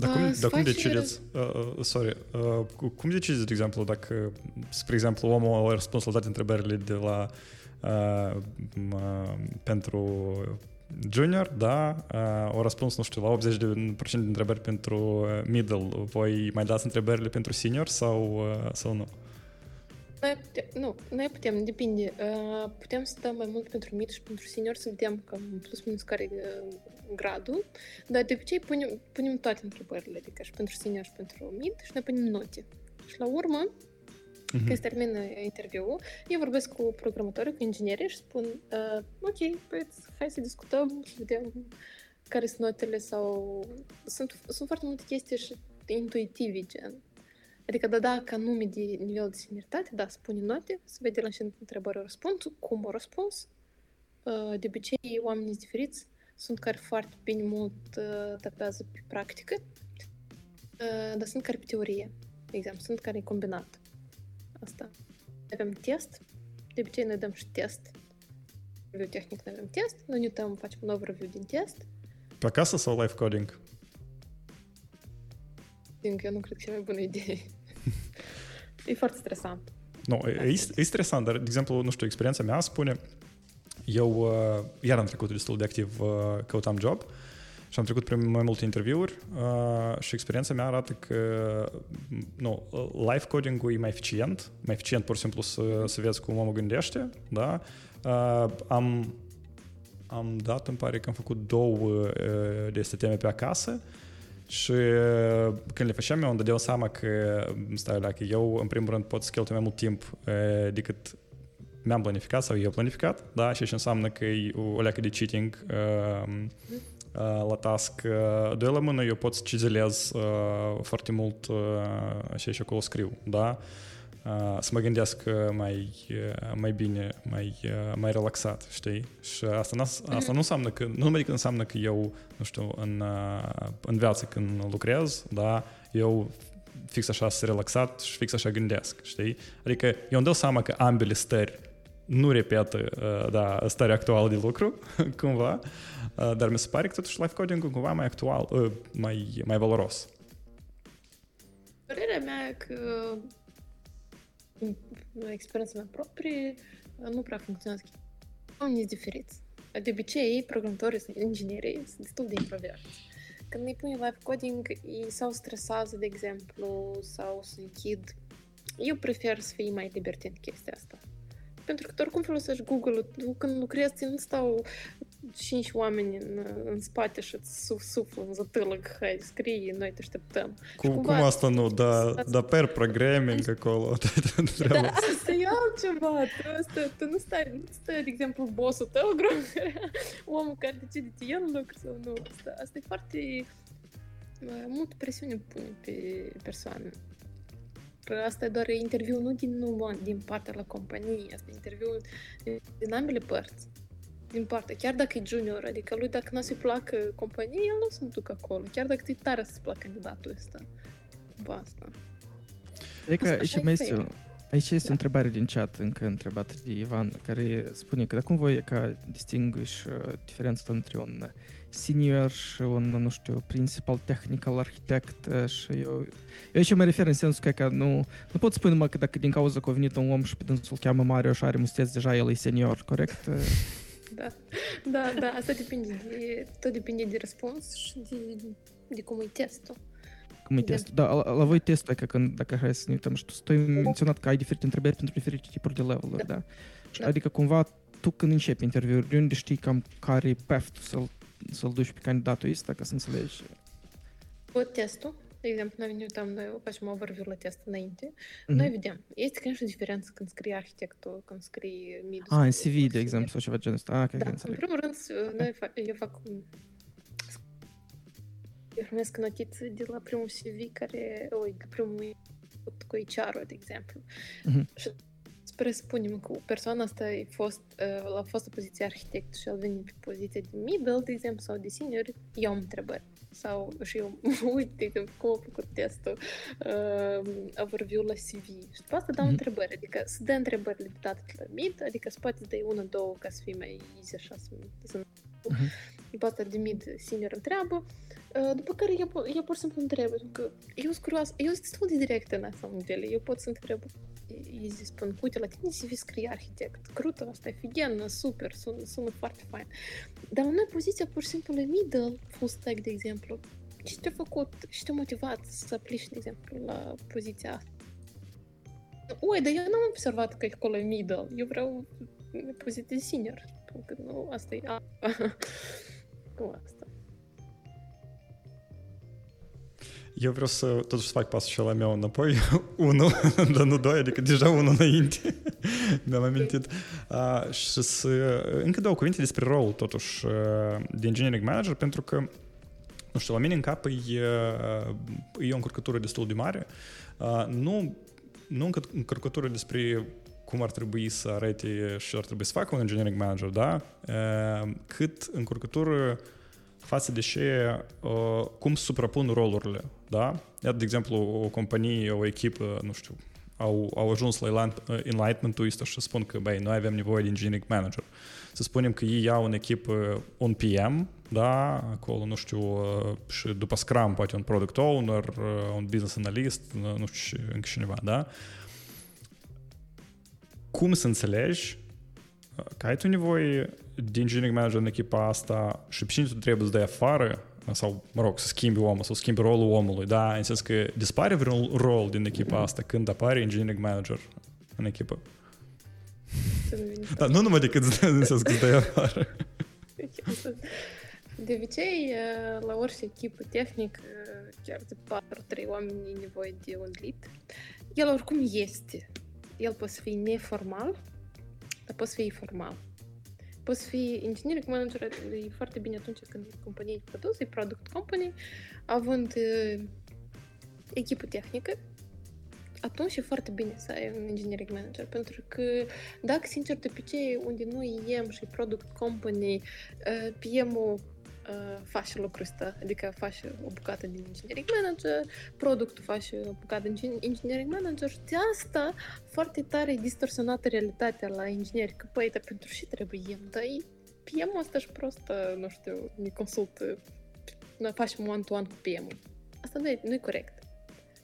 Dar cum, Uh, să dar cum faci- decideți, uh, uh, sorry, uh, cu- cum decideți, de exemplu, dacă, spre exemplu, omul a răspuns la toate întrebările de la uh, m, uh, pentru junior, da, uh, au răspuns, nu știu, la 80% de procent de întrebări pentru uh, middle. Voi mai dați întrebările pentru senior sau, uh, sau nu? Noi putem, nu, noi putem, depinde. Uh, putem să dăm mai mult pentru mid și pentru senior să vedem cam plus minus care e uh, gradul, dar de obicei punem, punem toate întrebările, adică și pentru senior și pentru mid și noi punem note. Și la urmă, Mhm. când se termină interviul, eu vorbesc cu programatorii, cu inginerii și spun uh, ok, păi, hai să discutăm, să vedem care sunt notele sau... Sunt, sunt foarte multe chestii și intuitive, gen. Adică da, da, ca nume de nivel de senioritate, da, spune note, se vede la și întrebare răspuns, cum a răspuns. Uh, De obicei, oamenii sunt diferiți, sunt care foarte bine mult uh, tapează pe practică, uh, dar sunt care pe teorie, de exemplu, sunt care e combinat. Asta. Avem test, de obicei noi dăm și test. review tehnic, noi avem test, noi ne uităm, facem un overview din test. Pe acasă sau live coding? Din eu nu cred că e cea mai bună idee. e foarte stresant. Nu, e, e stresant, dar, de exemplu, nu știu, experiența mea spune, eu uh, iar am trecut destul de activ, uh, căutam job și am trecut prin mai multe interviuri uh, și experiența mea arată că nu, live coding-ul e mai eficient, mai eficient pur și simplu să, să vezi cum omul gândește, da? Uh, am, am dat, îmi pare că am făcut două uh, de aceste teme pe acasă și uh, când le făceam eu îmi dădeau seama că, stai la, că eu în primul rând pot să cheltui mai mult timp uh, decât mi-am planificat sau eu planificat, da, și ce înseamnă că e o leacă de cheating uh, uh, la task. Uh, doi la mână eu pot să cizelez uh, foarte mult uh, și și acolo scriu, da, uh, să mă gândesc mai, uh, mai bine, mai, uh, mai relaxat, știi? Și asta, n- asta nu înseamnă că, nu numai că înseamnă că eu, nu știu, în, uh, în viață când lucrez, da, eu fix așa sunt relaxat și fix așa gândesc, știi? Adică eu îmi dau seama că ambele stări nu repetă da, starea actuală de lucru, cumva, dar mi se pare că totuși life coding cumva mai actual, mai, mai valoros. Părerea mea e că experiența mea proprie nu prea funcționează. Oamenii sunt diferiți. De obicei, programatorii sau inginerii sunt destul de introverți. Când îi pui live coding, ei sau stresează, de exemplu, sau se închid. Eu prefer să fii mai libertin chestia asta pentru că tu oricum folosești Google-ul. Când lucrezi, nu stau cinci oameni în, în spate și îți suf, suflă în zătâlăg, hai, scrie, noi te așteptăm. Cum, cum asta nu? Da, da per programming acolo. da, asta e altceva. Tu, asta, tu nu stai, nu stai, de exemplu, bossul tău, omul care decide el lucru sau nu. Asta, asta e foarte mult presiune pune pe persoană. Asta e doar interviu nu din, nu din partea la companie, asta e interviu din, din ambele părți. Din partea, chiar dacă e junior, adică lui dacă nu se placă companie, el nu se duc acolo, chiar dacă ți tare să-ți placă candidatul ăsta. Cu asta. Adică și mai este, aici este da. o întrebare din chat încă întrebată de Ivan, care spune că cum voi ca distinguish uh, diferența între un senior și un, nu știu, principal technical architect și eu... Eu aici mă refer în sensul că, că nu, nu pot spune numai că dacă din cauza că a venit un om și pe dânsul îl cheamă Mario și are musteți, deja el e senior, corect? Da, da, da, asta depinde de, tot depinde de răspuns și de, de cum e testul Cum e testul? Da, la, la voi testul, că când, dacă hai să ne uităm, și tu stai menționat că ai diferite întrebări pentru diferite tipuri de level-uri, da? da? da. Adică cumva tu când începi interviul, de unde știi cam care e path să-l să-l duci pe candidatul ăsta ca să înțelegi. Cu testul, de exemplu, noi ne uităm, noi facem overview la test înainte, mm-hmm. noi vedem, este, конечно, diferență când scrie arhitectul, când scrie mid Ah, în CV, de exemplu, sau ceva genul ăsta. Ah, da, în primul rând, noi fac, eu fac eu primesc notițe de la primul CV care, oi, primul cu HR-ul, de exemplu. Mm-hmm. Și presupunem că persoana asta a fost, a fost o poziție arhitect și a venit pe poziție de middle, de exemplu, sau de senior, eu am întrebări. Sau și eu mă uit, de exemplu, cum a făcut testul, uh, overview la CV. Și după asta dau mm-hmm. întrebări, adică să dă întrebări limitate la mid, adică să poate dai una, două ca să fie mai easy așa, să, să mm-hmm. După asta de mid senior întreabă, după care eu, eu pur și simplu întreb, pentru că eu sunt curioasă, eu sunt destul de directă în asta nivel, eu pot să întreb îi spun, uite, la tine CV scrie arhitect, crută, asta e figenă, super, sună, sună foarte fain. Dar la noi poziția pur și simplu e middle full stack, de exemplu. Ce te-a făcut și te-a motivat să aplici, de exemplu, la poziția asta? Ui, dar eu n-am observat că acolo e middle. Eu vreau poziție senior. Pentru că nu, asta e... Cum asta? Eu vreau să totuși să fac pasul și la meu înapoi, unul, dar nu doi, adică deja unul înainte, mi-am amintit. Uh, și să, încă două cuvinte despre rol, totuși, uh, de engineering manager, pentru că, nu știu, la mine în cap e, e o încurcătură destul de mare. Uh, nu, nu încurcătură despre cum ar trebui să arate și ar trebui să facă un engineering manager, da? Uh, cât încurcătură față de ce, uh, cum suprapun rolurile, da? Iată, de exemplu, o companie, o echipă, nu știu, au, au ajuns la enlightenment-ul ăsta și spun că, băi, noi avem nevoie de engineering manager. să spunem că ei iau în echipă un PM, da, acolo, nu știu, uh, și după Scrum poate un product owner, uh, un business analyst, uh, nu știu, încă cineva, da? Cum să înțelegi că ai tu nevoie de engineering manager în echipa asta și pe cine tu trebuie să dai afară sau, mă rog, să schimbi omul, sau schimbi rolul omului, da? În sens că dispare vreun rol din echipa asta când apare engineering manager în echipă. Da, nu numai decât în sens că îți dai afară. De obicei, la orice echipă tehnică, chiar de 4-3 oameni e nevoie de un lead. El oricum este. El poate să fie neformal, dar poate să fie formal. Poți fi engineering manager, e foarte bine atunci când e companie de produs, e product company, având uh, echipă tehnică, atunci e foarte bine să ai un engineering manager, pentru că dacă, sincer, de obicei, unde noi iem și product company, uh, PM-ul uh, face lucrul ăsta, adică face o bucată din engineering manager, productul face o bucată din engineering manager și de asta foarte tare e distorsionată realitatea la ingineri, că păi, dar pentru ce trebuie el, dar PM-ul ăsta și prost, nu știu, ne consultă, noi facem one-to-one cu PM-ul. Asta nu e, nu e corect.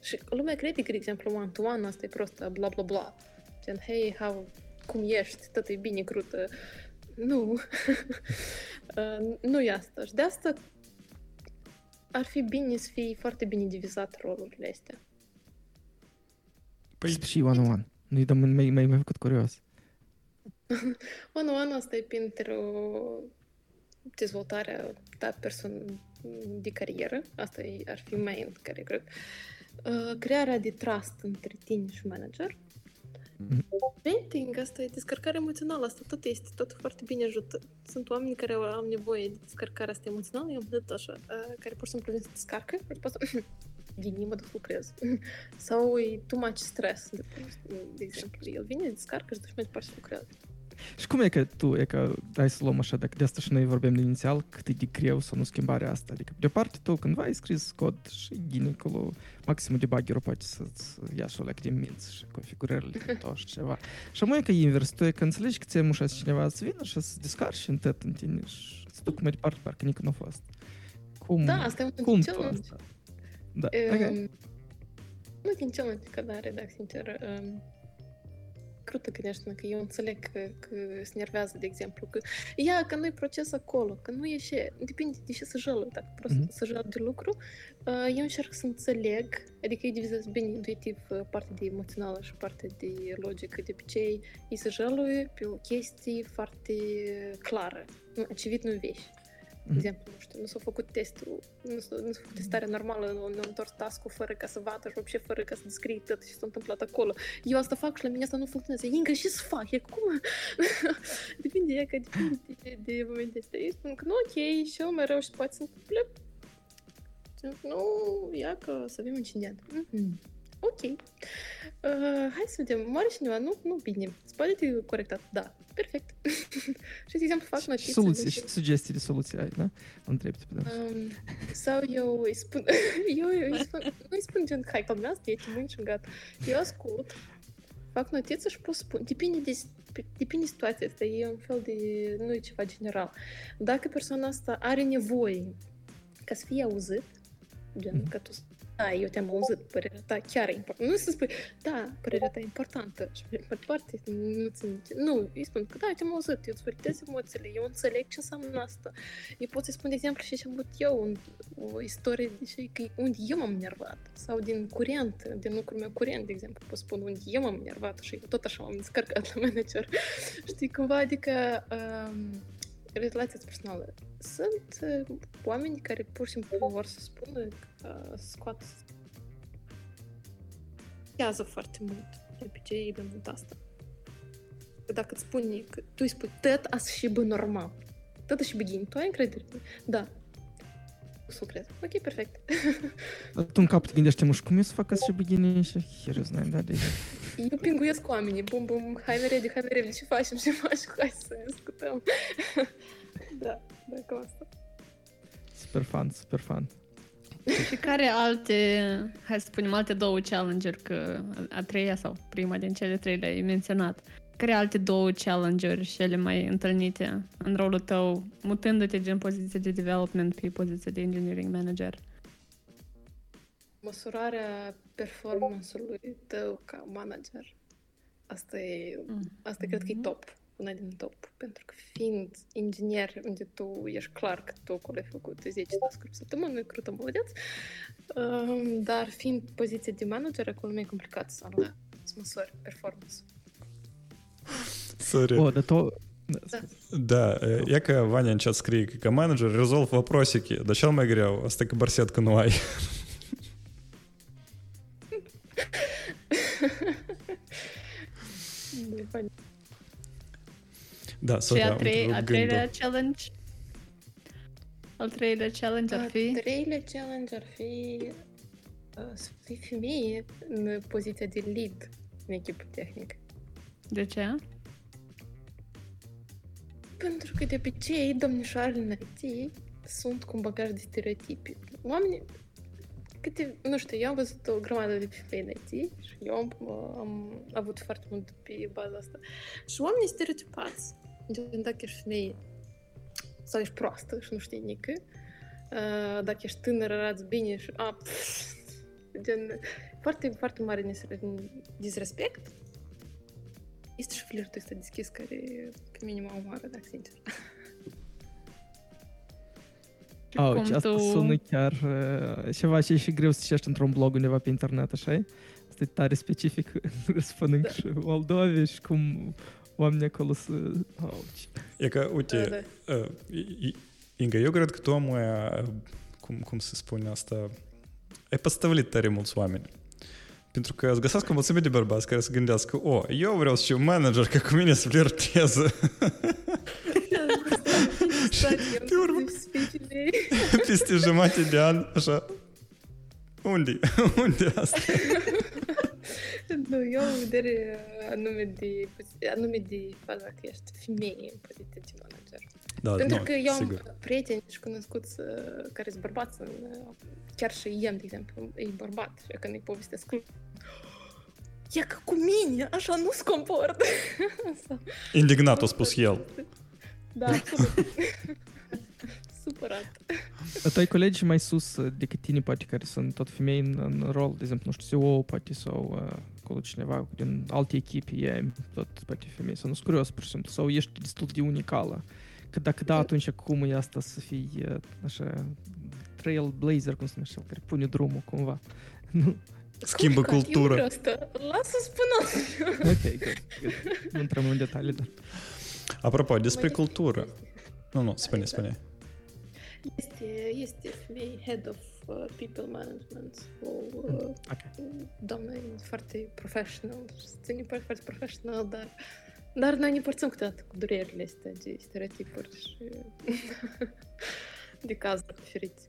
Și lumea crede că, de exemplu, one-to-one asta e prost bla bla bla. Gen, hey, how, cum ești, tot e bine, crută. Nu. nu e asta. Și de asta ar fi bine să fie foarte bine divizat rolurile astea. Păi și one-on-one. Nu-i dăm mai, mai, mai făcut curios. one-on-one asta e pentru dezvoltarea ta persoană de carieră. Asta e, ar fi main care cred. Uh, crearea de trust între tine și manager Venting, asta e descărcare emoțională, asta tot este, tot foarte bine ajută. Sunt oameni care au nevoie de descărcarea asta emoțională, eu am văzut așa, care pur și simplu vin să descarcă, și poate din mă duc să lucrez. Sau e too much stress, de, de exemplu. El vine, descarcă și duci mai departe să lucrează. Și cum e că tu, e că, hai să luăm așa, dacă de asta și noi vorbim de inițial, cât e de greu să nu schimbarea asta. Adică, de parte tu, cândva ai scris cod și din acolo, maximul debuggerul poate să-ți ia și o de minți și configurările tot și ceva. Și mai că e invers, tu e că înțelegi că ți-ai mușat cineva să vină și să descarci în tet în tine și să duc mai departe, parcă nici nu a fost. Cum, da, asta e cum tu asta? Da, um, okay. Nu din cel mai cădare, dacă sincer. Um, Crută, gândește-mă că eu înțeleg că, că se nervează, de exemplu, că ia că nu-i proces acolo, că nu ieșe, depinde de ce să jală, dacă prost mm-hmm. să jală de lucru, eu încerc să înțeleg, adică eu divizez bine intuitiv partea de emoțională și partea de logică, de obicei, ei să jaluie pe o chestie foarte clară, acivit nu vești. Mhm. De exemplu, nu știu, nu s-a făcut testul, nu s-a, nu s-a făcut testarea normală, nu, nu întors task fără ca să vadă și obște fără ca să descrii tot ce s-a întâmplat acolo. Eu asta fac și la mine asta nu funcționează. Inga, ce să fac? E cum? depinde, e că depinde de, de momente astea. Eu spun că nu, ok, și eu Mereu rău și poate să plec. Nu, ia că să avem incendiat. Mm-hmm. Ok. Uh, hai să vedem. Mare cineva? Nu, nu bine. Spate-te corectat. Da. Perfect. și, exemplu, fac notițe. Soluții și sugestii de soluții ai, da? Întreb pe um, Sau eu îi spun, eu, îi spun, nu îi spun gen, hai, calmează te mâini și gata. Eu ascult, fac notițe și pot spun. Depinde de, depinde de situația asta. E un fel de, nu e ceva general. Dacă persoana asta are nevoie ca să fie auzit, gen, mm-hmm. că tu da, eu te-am auzit, părerea ta chiar e importantă. Nu să spui, da, părerea ta e importantă și pe departe, nu țin, nu, îi spun că da, te-am auzit, eu îți validez emoțiile, eu înțeleg ce înseamnă asta. Eu pot să spun, de exemplu, și ce am avut eu un, o istorie de ce, că unde eu m-am enervat sau din curent, din lucrul meu curent, de exemplu, pot spun unde eu m-am enervat și eu tot așa m-am descărcat la manager. Știi, cumva, adică um, relația personală. Sunt uh, oameni care pur și simplu vor să spună că scoat contează foarte mult. De obicei, de mult asta. Că dacă îți spune că tu îi spui tăt as și bă normal. Tăt și begin. Tu ai încredere? Da. Să cred. Ok, perfect. Atunci în cap te gândești, mă, cum eu să fac as și begin și here is nine, da, eu pinguiesc cu oamenii. Bum, bum, hai merede, hai merede, ce facem, ce facem, hai să discutăm. da, da, cam asta. Super fan, super fan. Și care alte, hai să spunem, alte două challenge-uri, că a treia sau prima din cele trei le-ai menționat. care alte două challenge-uri cele mai întâlnite în rolul tău, mutându-te din poziția de development pe poziția de engineering manager? Măsurarea performance-ului tău ca manager. Asta e, asta cred că e top, una din top. Pentru că fiind inginer, unde tu ești clar că tu acolo ai făcut 10 task-uri pe săptămână, crută, молодец. Um, dar fiind poziția de manager, acolo mai e complicat să să măsori performance. Sorry. О, да то... Да, э, я ка Ваня чат скрик, ка менеджер резолв вопросики. Да чел май гряв, а стека барсетка нуай. Da, Și sorry, a, am trei, a întrerupt treilea gândul. challenge? Al treilea challenge ar Al fi? treilea challenge ar fi uh, să fii femeie în poziția de lead în echipă tehnică. De ce? Pentru că de obicei domnișoarele în IT sunt cu un bagaj de stereotipe. Oamenii, câte, nu știu, eu am văzut o grămadă de femei în IT și eu am, am avut foarte mult pe baza asta. Și oamenii stereotipați, gen dacă ești femeie sau ești proastă și nu știi nică, uh, dacă ești tânără, arăți bine și a, pf, gen, foarte, foarte mare dis- disrespect. Este și flirtul ăsta deschis care pe mine mă omoară, dacă sincer. Auci, Cum asta tu- sună chiar uh, ceva ce e și greu să citești într-un blog undeva pe internet, așa e? Asta e tare specific răspundând Da. și Moldovei și cum oamenii acolo să... Auci. E că, Da, uite, uh, I- I- Inga, eu cred că tu am, uh, cum, cum se spune asta, ai păstăvlit tare mulți oameni. Pentru că îți găsesc o mulțime de bărbați care să gândească, o, eu vreau să fiu manager, că cu mine să flirteză. pe urmă- Peste jumate de an, așa. Unde? Unde asta? Nu, eu am în vedere uh, anume de, anume de faza că ești femeie în poziție de manager. Da, Pentru nu, că eu sigur. am prieteni și cunoscuți uh, care sunt bărbați, în, uh, chiar și Ian, de exemplu, e bărbat și când îi povestesc E că cu mine, așa nu se comportă. Sau- Indignat a spus el. Da, absolut. Supărat. Dar tu ai colegi mai sus uh, decât tine, poate, care sunt tot femei în, în rol, de exemplu, nu știu, CEO, poate, sau uh, acolo cineva din alte echipe, e tot, poate, femei, sau nu sunt curios, pur și simplu, sau ești destul de unicală. Că dacă da, atunci cum e asta să fii, uh, așa, trailblazer, cum se numește, care pune drumul, cumva. Nu? Schimbă Complicat, cultură. Eu vreau asta. Lasă spun Ok, good, good. Nu intrăm în detalii, dar... Apropo, despre Mai cultură. este- Nu, nu, spune, spune. Este, este femei head of uh, people management. O uh, Ok. doamnă e foarte professional. Să ne pare foarte professional, dar dar noi ne părțim câteodată cu durerile astea de stereotipuri și de cazuri diferite.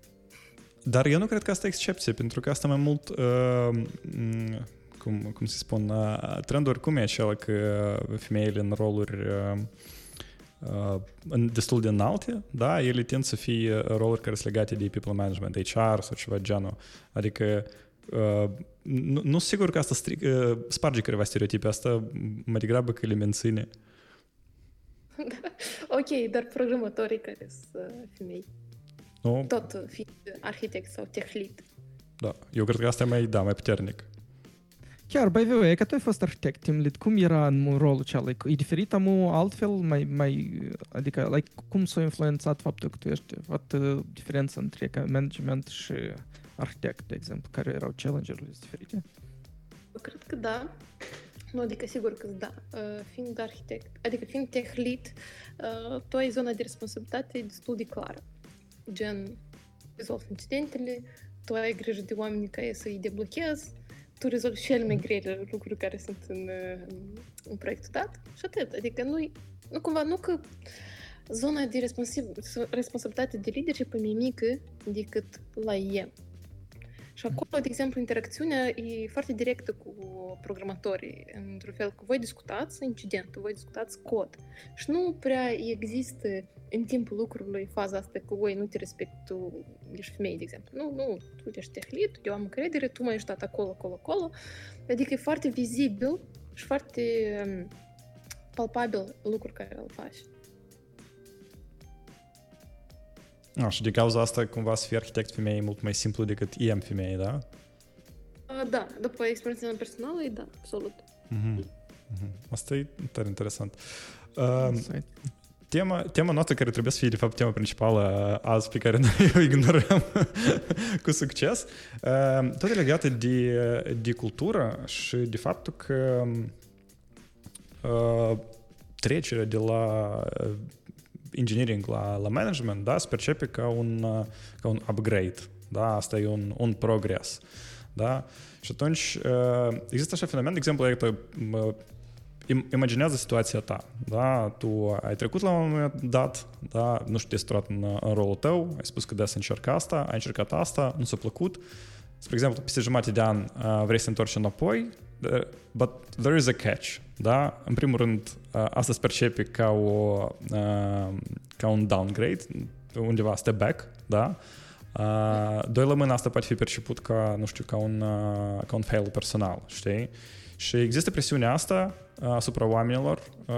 Dar eu nu cred că asta e excepție, pentru că asta mai mult, uh, m, cum, cum se spun, uh, trendul oricum e acela că femeile în roluri uh, uh, în- destul de înalte, da, ele tind să fie roluri care sunt legate de people management, HR sau ceva de genul. Adică uh, nu, nu sunt sigur că asta stric, uh, sparge careva stereotipe, asta mai degrabă că le menține. Ok, dar programatorii care sunt uh, femei, Nu? tot uh, fiind arhitect sau tech lead. Da. Eu cred că asta e mai, da, mai puternic. Chiar, by the way, că tu ai fost arhitect, team lead, cum era în rolul acela? E diferit amu altfel? Mai, mai, adică, like, cum s-a influențat faptul că tu ești, what uh, diferența între ca management și arhitect, de exemplu, care erau challenge-urile diferite? Eu cred că da. Nu, adică sigur că da. Uh, fiind arhitect, adică fiind tech lead, uh, tu ai zona de responsabilitate destul de clară. Gen, rezolvi incidentele, tu ai grijă de oameni care să-i deblochezi, tu rezolvi cele mai grele lucruri care sunt în, uh, în proiectul dat și atât. Adică nu, nu cumva, nu că zona de responsi- responsabilitate de leadership e mai mică decât la IEM. Și acolo, de exemplu, interacțiunea e foarte directă cu programatorii, într-un fel că voi discutați incidentul, voi discutați cod. Și nu prea există în timpul lucrului faza asta că voi nu te respect, tu ești femeie, de exemplu. Nu, nu, tu ești tech lead, eu am încredere, tu mai ești dat acolo, acolo, acolo. Adică e foarte vizibil și foarte um, palpabil lucruri care îl faci. A, și din cauza asta cumva să fii arhitect femeie e mult mai simplu decât IM femeie, da? Uh, Da, după experiența mea personală, e da, absolut. Mhm. Mhm. Asta e tare interesant. Uh, Insight. Tema, tema noastră care trebuie să fie, de fapt, tema principală uh, azi pe care noi o ignorăm cu succes, uh, tot e legată de, de cultură și de faptul că uh, trecerea de la uh, engineering la, la management, da, se percepe ca un, uh, ca un upgrade, da, asta e un, un progres, da, și atunci uh, există așa fenomen, de exemplu, iată, uh, im- imaginează situația ta, da, tu ai trecut la un moment dat, da, nu știu, te-ai situat în, în rolul tău, ai spus că da să încerc asta, ai încercat asta, nu s-a plăcut, spre exemplu, peste jumătate de an uh, vrei să te întorci înapoi, uh, but there is a catch, da? În primul rând, uh, asta se percepe ca, o, uh, ca un downgrade, undeva step back, da? Uh, doi la mână asta poate fi perceput ca, nu știu, ca un, uh, ca un fail personal, știi? Și există presiunea asta uh, asupra oamenilor uh,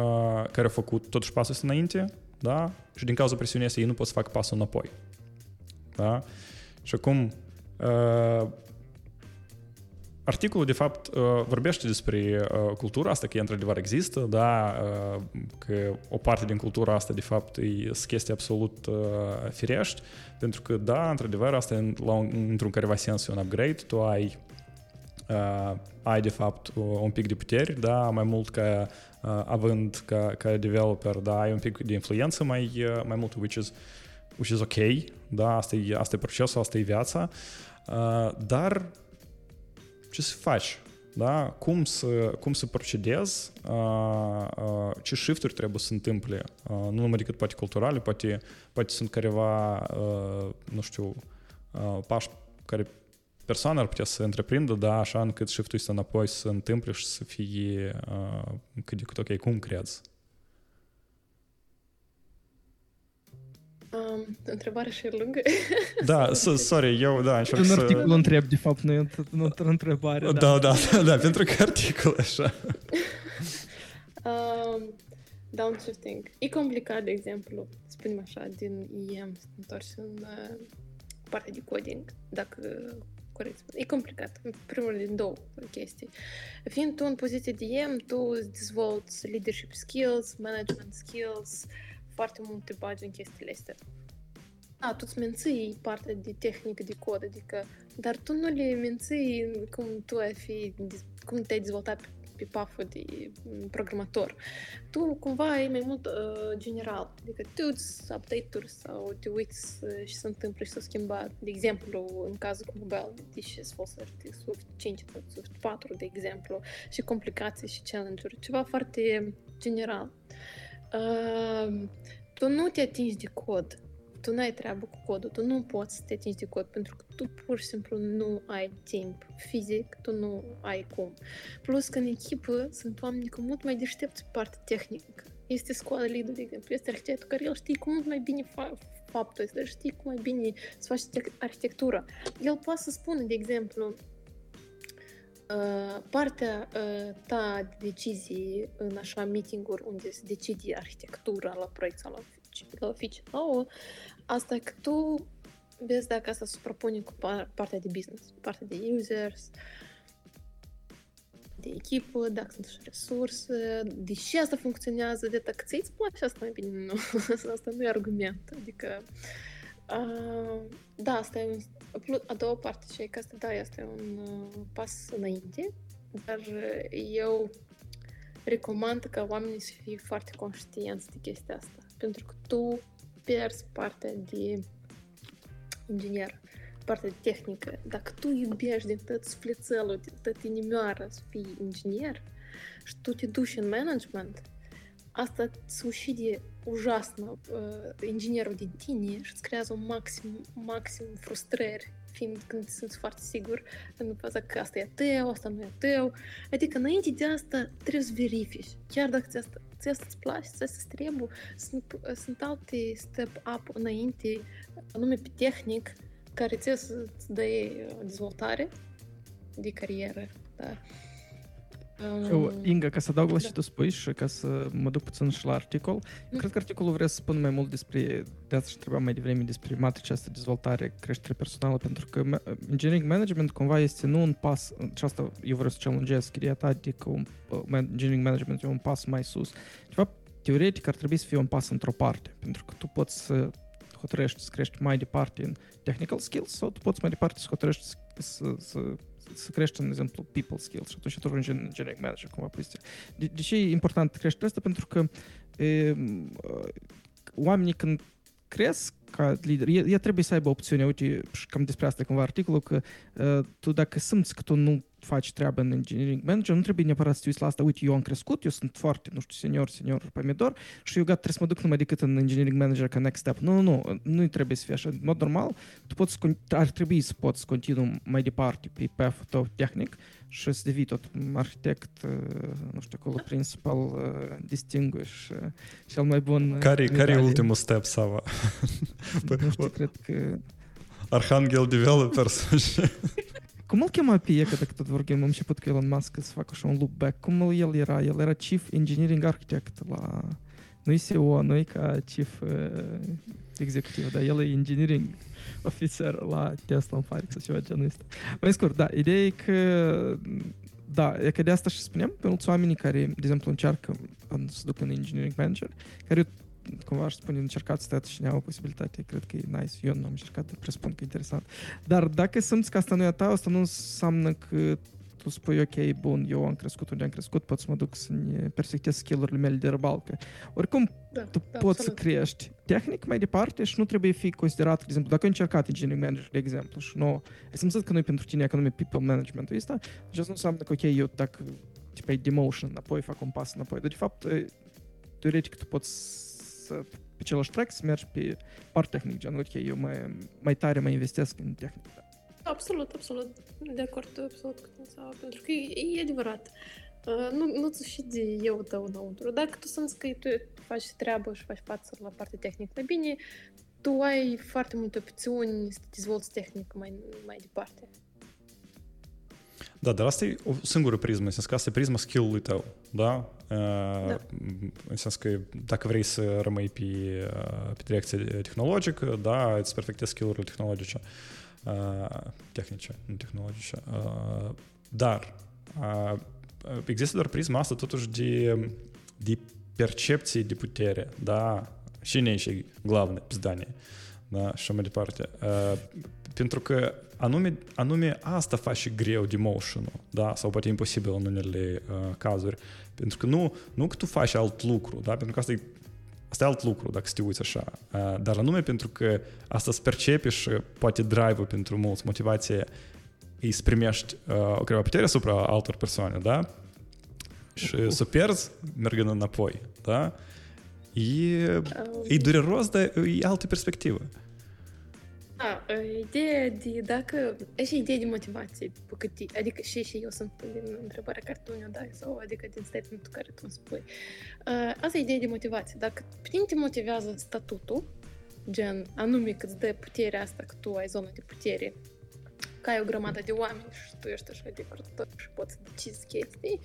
care au făcut totuși pasul ăsta înainte, da? Și din cauza presiunii asta ei nu pot să facă pasul înapoi. Da? Și acum uh, articolul, de fapt, uh, vorbește despre uh, cultura asta, că ea într-adevăr există, da, uh, că o parte din cultura asta, de fapt, e chestii absolut uh, firești, pentru că, da, într-adevăr, asta e la un, într-un careva sens e un upgrade, tu ai uh, ai de fapt un pic de puteri, da, mai mult ca uh, având ca, ca developer, da, ai un pic de influență mai, uh, mai mult, which is, which is ok, da, asta e, asta e procesul, asta e viața, uh, dar ce să faci? Da? Cum să, cum să procedezi, uh, uh, ce shift-uri trebuie să se întâmple, uh, nu numai decât poate culturale, poate, poate sunt careva, uh, nu știu, uh, pași care persoana ar putea să întreprindă, da, așa încât shift-ul ăsta înapoi să se întâmple și să fie uh, cât de cât ok. Cum crezi? Um, întrebarea și e lungă. Da, s- sorry, eu, da, încerc Un să... articol întreb, de fapt, nu e nu e o întrebare. Da, da, da, da, pentru că articol așa. Um, downshifting. E complicat, de exemplu, spunem așa, din IEM să te întorci în uh, partea de coding, dacă corect spun. E complicat, în primul rând, din două chestii. Fiind tu în poziție de IEM, tu îți dezvolți leadership skills, management skills, foarte multe bagi în chestiile astea. Da, tu îți menții partea de tehnică de cod, adică, dar tu nu le menții cum tu ai fi, cum te-ai dezvoltat pe, pe paful de mm, programator. Tu cumva e mai mult uh, general, adică te uiți update-uri sau te uiți uh, și se întâmplă și s-a schimbat. De exemplu, în cazul cu mobile, deși să folosești Swift 5 sau Swift 4, de exemplu, și complicații și challenge-uri, ceva foarte general. Uh, tu nu te atingi de cod, tu n-ai treabă cu codul, tu nu poți să te atingi de cod pentru că tu pur și simplu nu ai timp fizic, tu nu ai cum. Plus că în echipă sunt oameni cu mult mai deștepți pe partea tehnică. Este scoală lead de exemplu, este arhitectul care el știe cu mult mai bine fa- faptul ăsta, știe cum mai bine să faci te- arhitectura. El poate să spună, de exemplu, Uh, partea uh, ta de decizii în așa meeting-uri unde se decide arhitectura la proiect sau la fici- la fici nouă, asta e că tu vezi dacă asta se suprapune cu par- partea de business, partea de users, de echipă, dacă sunt și resurse, de ce asta funcționează, de dacă ți-ți place asta mai bine, nu, asta nu e argument, adică uh, da, asta e un, Plus, a doua parte și e că asta, da, este un uh, pas înainte, dar uh, eu recomand ca oamenii să fie foarte conștienți de chestia asta, pentru că tu pierzi partea de inginer, partea de tehnică. Dacă tu iubești din tot sufletelul, din tot inimioara să fii inginer și tu te duci în management, asta îți ucide ужасно uh, inginerul din tine și îți creează un maxim, maxim frustrări fiind când sunt foarte sigur în faza că asta e a tău, asta nu e a tău. Adică înainte de asta trebuie să verifici. Chiar dacă ți asta, ți asta îți place, ți asta trebuie, sunt, sunt alte step-up înainte, anume pe tehnic, care ți să-ți dă dezvoltare de carieră. Da? Um, Inga, ca să adaug la da. ce tu spui și ca să mă duc puțin și la articol, mm. cred că articolul vrea să spun mai mult despre, de asta și trebuia mai devreme, despre matricea asta dezvoltare, creștere personală, pentru că engineering management cumva este nu un pas, și asta eu vreau să challengez chiria ta, adică un, engineering management e un pas mai sus. De fapt, teoretic ar trebui să fie un pas într-o parte, pentru că tu poți să hotărăști să crești mai departe în technical skills sau tu poți mai departe să hotărăști să, să, să să crești, de exemplu, people skills și atunci tu ajungi în engineering manager cumva poziția. De, de ce e important creșterea asta? Pentru că e, oamenii când cresc ca lider, ea trebuie să aibă opțiunea, uite, și cam despre asta cumva articolul, că uh, tu dacă simți că tu nu faci treabă în engineering manager, nu trebuie neapărat să te uiți la asta, uite, eu am crescut, eu sunt foarte, nu știu, senior, senior, pomidor și eu gata, trebuie să mă duc numai decât în engineering manager ca next step. Nu, nu, nu, nu trebuie să fie așa. În mod normal, tu poți, ar trebui să poți continua mai departe pe path tău tehnic și să devii tot arhitect, nu știu, acolo, principal, distinguish, cel mai bun. Care, care e ultimul step, Sava? nu știu, cred că... Arhangel Developers. Cum îl chema pe Ieca, dacă tot vorbim, am început cu Elon Musk să facă așa un loop back. Cum el era? El era Chief Engineering Architect la... Nu-i CEO, nu-i ca Chief uh, Executive, dar el e Engineering Officer la Tesla în Farix sau ceva genul ăsta. Mai scurt, da, ideea e că da, e că de asta și spuneam, pe mulți oamenii care, de exemplu, încearcă să ducă în engineering manager, care cumva aș spune, încercați să și ne-au posibilitate, cred că e nice. Eu nu am încercat, dar presupun că e interesant. Dar dacă simți că asta nu e a ta, asta nu înseamnă că tu spui, ok, bun, eu am crescut unde am crescut, pot să mă duc să ne perfectez skill-urile mele de răbalcă. Oricum, da, tu da, poți absolut. să crești tehnic mai departe și nu trebuie fi considerat, de exemplu, dacă ai încercat engineering manager, de exemplu, și nu, ai simțit că nu e pentru tine economie people management-ul ăsta, deci asta nu înseamnă că, ok, eu dacă tipo, demotion înapoi, fac un pas înapoi, dar de fapt, teoretic tu poți să pe același track să mergi pe part tehnic, gen, ok, eu mai, mai tare mai investesc în tehnică. Absolut, absolut. De acord absolut cu tine, pentru că e, e adevărat. Uh, nu, nu-ți și de eu tău înăuntru. Dacă tu simți că tu faci treabă și faci față la partea tehnică bine, tu ai foarte multe opțiuni să te dezvolți tehnic mai, mai departe. Da, dar asta e o singură prismă, în sens că asta e prisma skill-ului tău, da? da. În sens că dacă vrei să rămâi pe, pe direcție tehnologică, da, îți perfectezi skill-urile tehnologice, tehnice, nu tehnologice. Dar există doar prisma asta totuși de, de percepție de putere, da? Și ne și главное, здание, da? Și mai departe. Pentru că anume, anume asta face greu de motion da? sau poate imposibil în unele uh, cazuri. Pentru că nu, nu că tu faci alt lucru, da? pentru că asta e, asta e alt lucru dacă te uiți așa, uh, dar anume pentru că asta îți percepi și poate drive-ul pentru mulți, motivație îi să primești uh, o greva putere asupra altor persoane, da? Și uh. să pierzi mergând înapoi, da? E, e dureros, dar e altă perspectivă. Da, ideea de dacă... E și ideea de motivație pe cât, adică și, și eu sunt din întrebarea care tu ne dai sau adică din statementul care tu îmi spui. Uh, asta e ideea de motivație. Dacă pe tine te motivează statutul, gen anume că îți dă puterea asta, că tu ai zona de putere, că ai o grămadă de oameni și tu ești așa de vărător și poți să decizi chestii,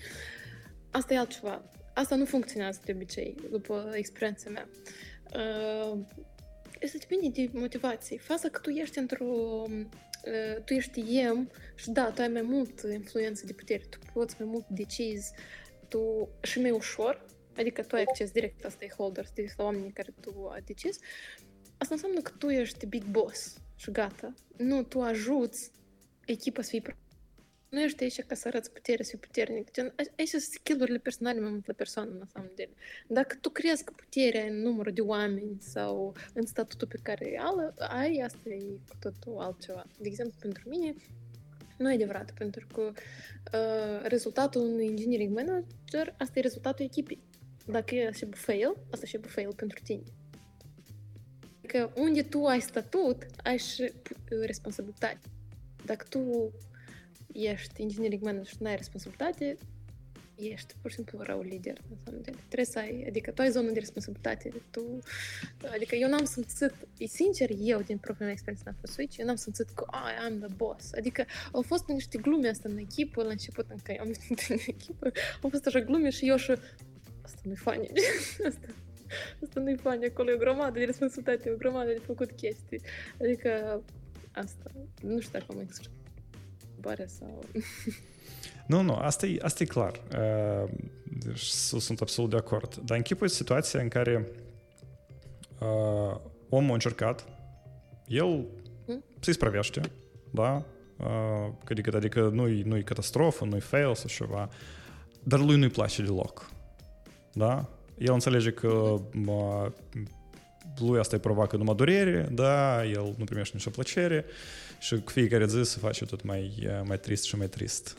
asta e altceva. Asta nu funcționează de obicei, după experiența mea. Uh, Asta depinde de motivație. Faza că tu ești într-o... Tu ești em și da, tu ai mai mult influență de putere, tu poți mai mult decizi, tu și mai ușor, adică tu ai acces direct la stakeholders, direct la oamenii care tu ai decis, asta înseamnă că tu ești big boss și gata. Nu, tu ajuți echipa să fie nu ești aici ca să arăți putere și puternic. Gen, aici sunt skill-urile personale mai mult la persoană, în ansamblu. Dacă tu crezi că puterea în numărul de oameni sau în statutul pe care ai, asta e cu totul altceva. De exemplu, pentru mine, nu e adevărat, pentru că uh, rezultatul unui engineering manager, asta e rezultatul echipei. Dacă e și fail, asta și fail pentru tine. Că unde tu ai statut, ai și responsabilitate. Dacă tu ești engineering manager și n-ai responsabilitate, ești pur și simplu rău lider, în înseamnă de trebuie să ai, adică tu ai zonă de responsabilitate, tu, adică eu n-am simțit, e sincer, eu din propria mea experiență n-am fost switch, eu n-am simțit că I am the boss, adică au fost niște glume asta în echipă, la început încă am venit în echipă, au fost așa glume și eu și asta nu-i funny, asta, asta nu-i funny, acolo e o grămadă de responsabilitate, o grămadă de făcut chestii, adică asta, nu știu dacă am explicat întrebarea sau... Nu, nu, asta e, asta e clar. Uh, deci, sunt absolut de acord. Dar închipui situația în care uh, omul a încercat, el mm? se ispravește, da? Uh, adică, adică nu-i, nu-i catastrofă, nu-i fail sau ceva, dar lui nu-i place deloc. Da? El înțelege că mă, lui asta îi provoacă numai durere, da, el nu primește nicio plăcere și cu fiecare zi se face tot mai, mai trist și mai trist.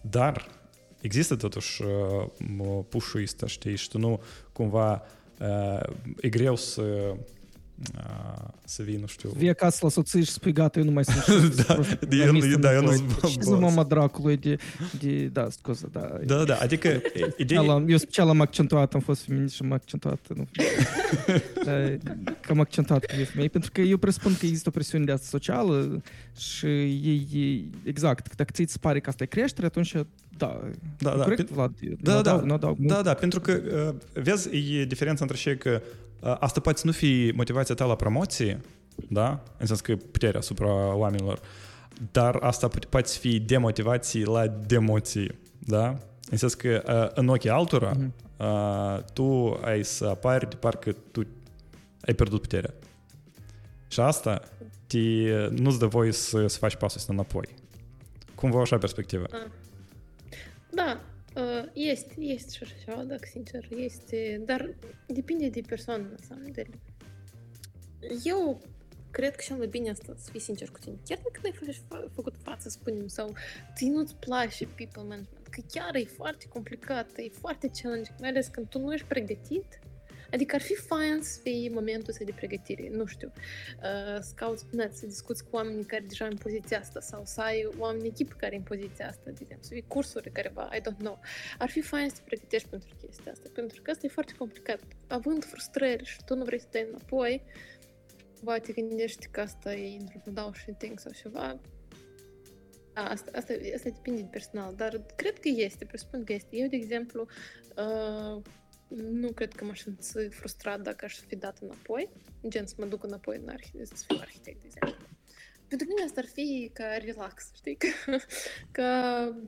Dar există totuși pușul ăsta, știi, și tu nu cumva e greu să să vii, nu știu... Vii acasă la soție și spui, gata, eu nu mai sunt da, eu, da, eu nu Și să mama dracului de, de, da, scuze, da. Da, da, adică ideea... Eu special am accentuat, am fost feminist și am accentuat, nu, că am accentuat pe femei, pentru că eu presupun că există o presiune de asta socială și ei, exact, dacă ți se pare că asta e creștere, atunci da, da, da, corect, Vlad? Da, da, da, da, da, pentru că, vezi, e diferența între cei că asta poate nu fi motivația ta la promoție, da? În sens că puterea asupra oamenilor, dar asta poate fi demotivație la demoție, da? În sens că în ochii altora, mm-hmm. tu ai să apari de parcă tu ai pierdut puterea. Și asta te, nu-ți dă voie să, să faci pasul ăsta înapoi. Cum vă așa perspectivă? Da, Uh, este, este și așa, dacă sincer, este, dar depinde de persoană, înseamnă de Eu cred că cel mai bine asta, să fii sincer cu tine. Chiar dacă n-ai fă, făcut față, spunem, sau ți nu-ți place people management, că chiar e foarte complicat, e foarte challenging, mai ales când tu nu ești pregătit, Adică ar fi fain să fie momentul ăsta de pregătire, nu știu, uh, să cauți pe să discuți cu oamenii care deja în poziția asta sau să ai oameni echipă care în poziția asta, de exemplu, să fie cursuri careva, I don't know. Ar fi fain să te pregătești pentru chestia asta, pentru că asta e foarte complicat. Având frustrări și tu nu vrei să dai înapoi, ba te gândești că asta e într-un și thing sau ceva, da, asta, asta, asta depinde de personal, dar cred că este, presupun că este. Eu, de exemplu, uh, nu cred că m-aș simți frustrat dacă aș fi dat înapoi, gen să mă duc înapoi în arhi- să fiu arhitect, de exemplu. Pentru mine asta ar fi ca relax, știi? Că, că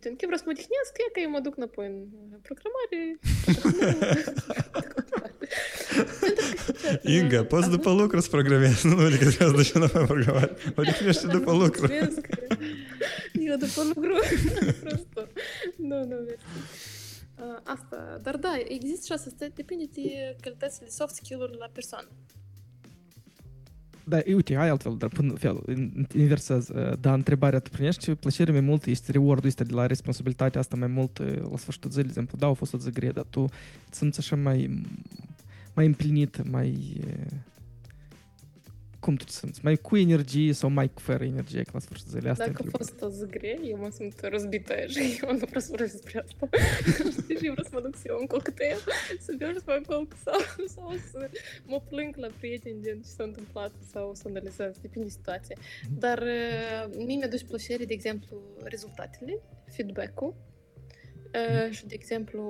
gen, că vreau să mă odihnesc, e că eu mă duc înapoi în programare. Inga, poți după lucru să programezi, nu adică trebuie să duci înapoi în programare. Odihnește după lucru. Eu după lucru, просто. Nu, nu, mersi. Asta, dar da, există și asta, depinde de calitățile soft skill-uri la persoană. Da, uite, hai altfel, dar până fel, inversez. Da, întrebarea, tu primești plăcere mai mult, este reward-ul ăsta de la responsabilitatea asta mai mult la sfârșitul zilei, de exemplu, da, a fost o zi grea, dar tu îți simți așa mai, mai împlinit, mai cum tu te simți? Mai cu energie sau mai cu fără energie la sfârșitul zilei? Asta Dacă a fost o zi grea, eu mă simt răzbită și eu nu vreau să vorbesc despre asta. Știi, și eu vreau să mă duc să iau un cocktail, să beau și să mă culc sau, sau să mă plâng la prieteni gen ce s-a întâmplat sau să analizez, depinde de situație. Mhm. Dar uh, mie mi-aduce plăcere, de exemplu, rezultatele, feedback-ul, Uh, și, de exemplu,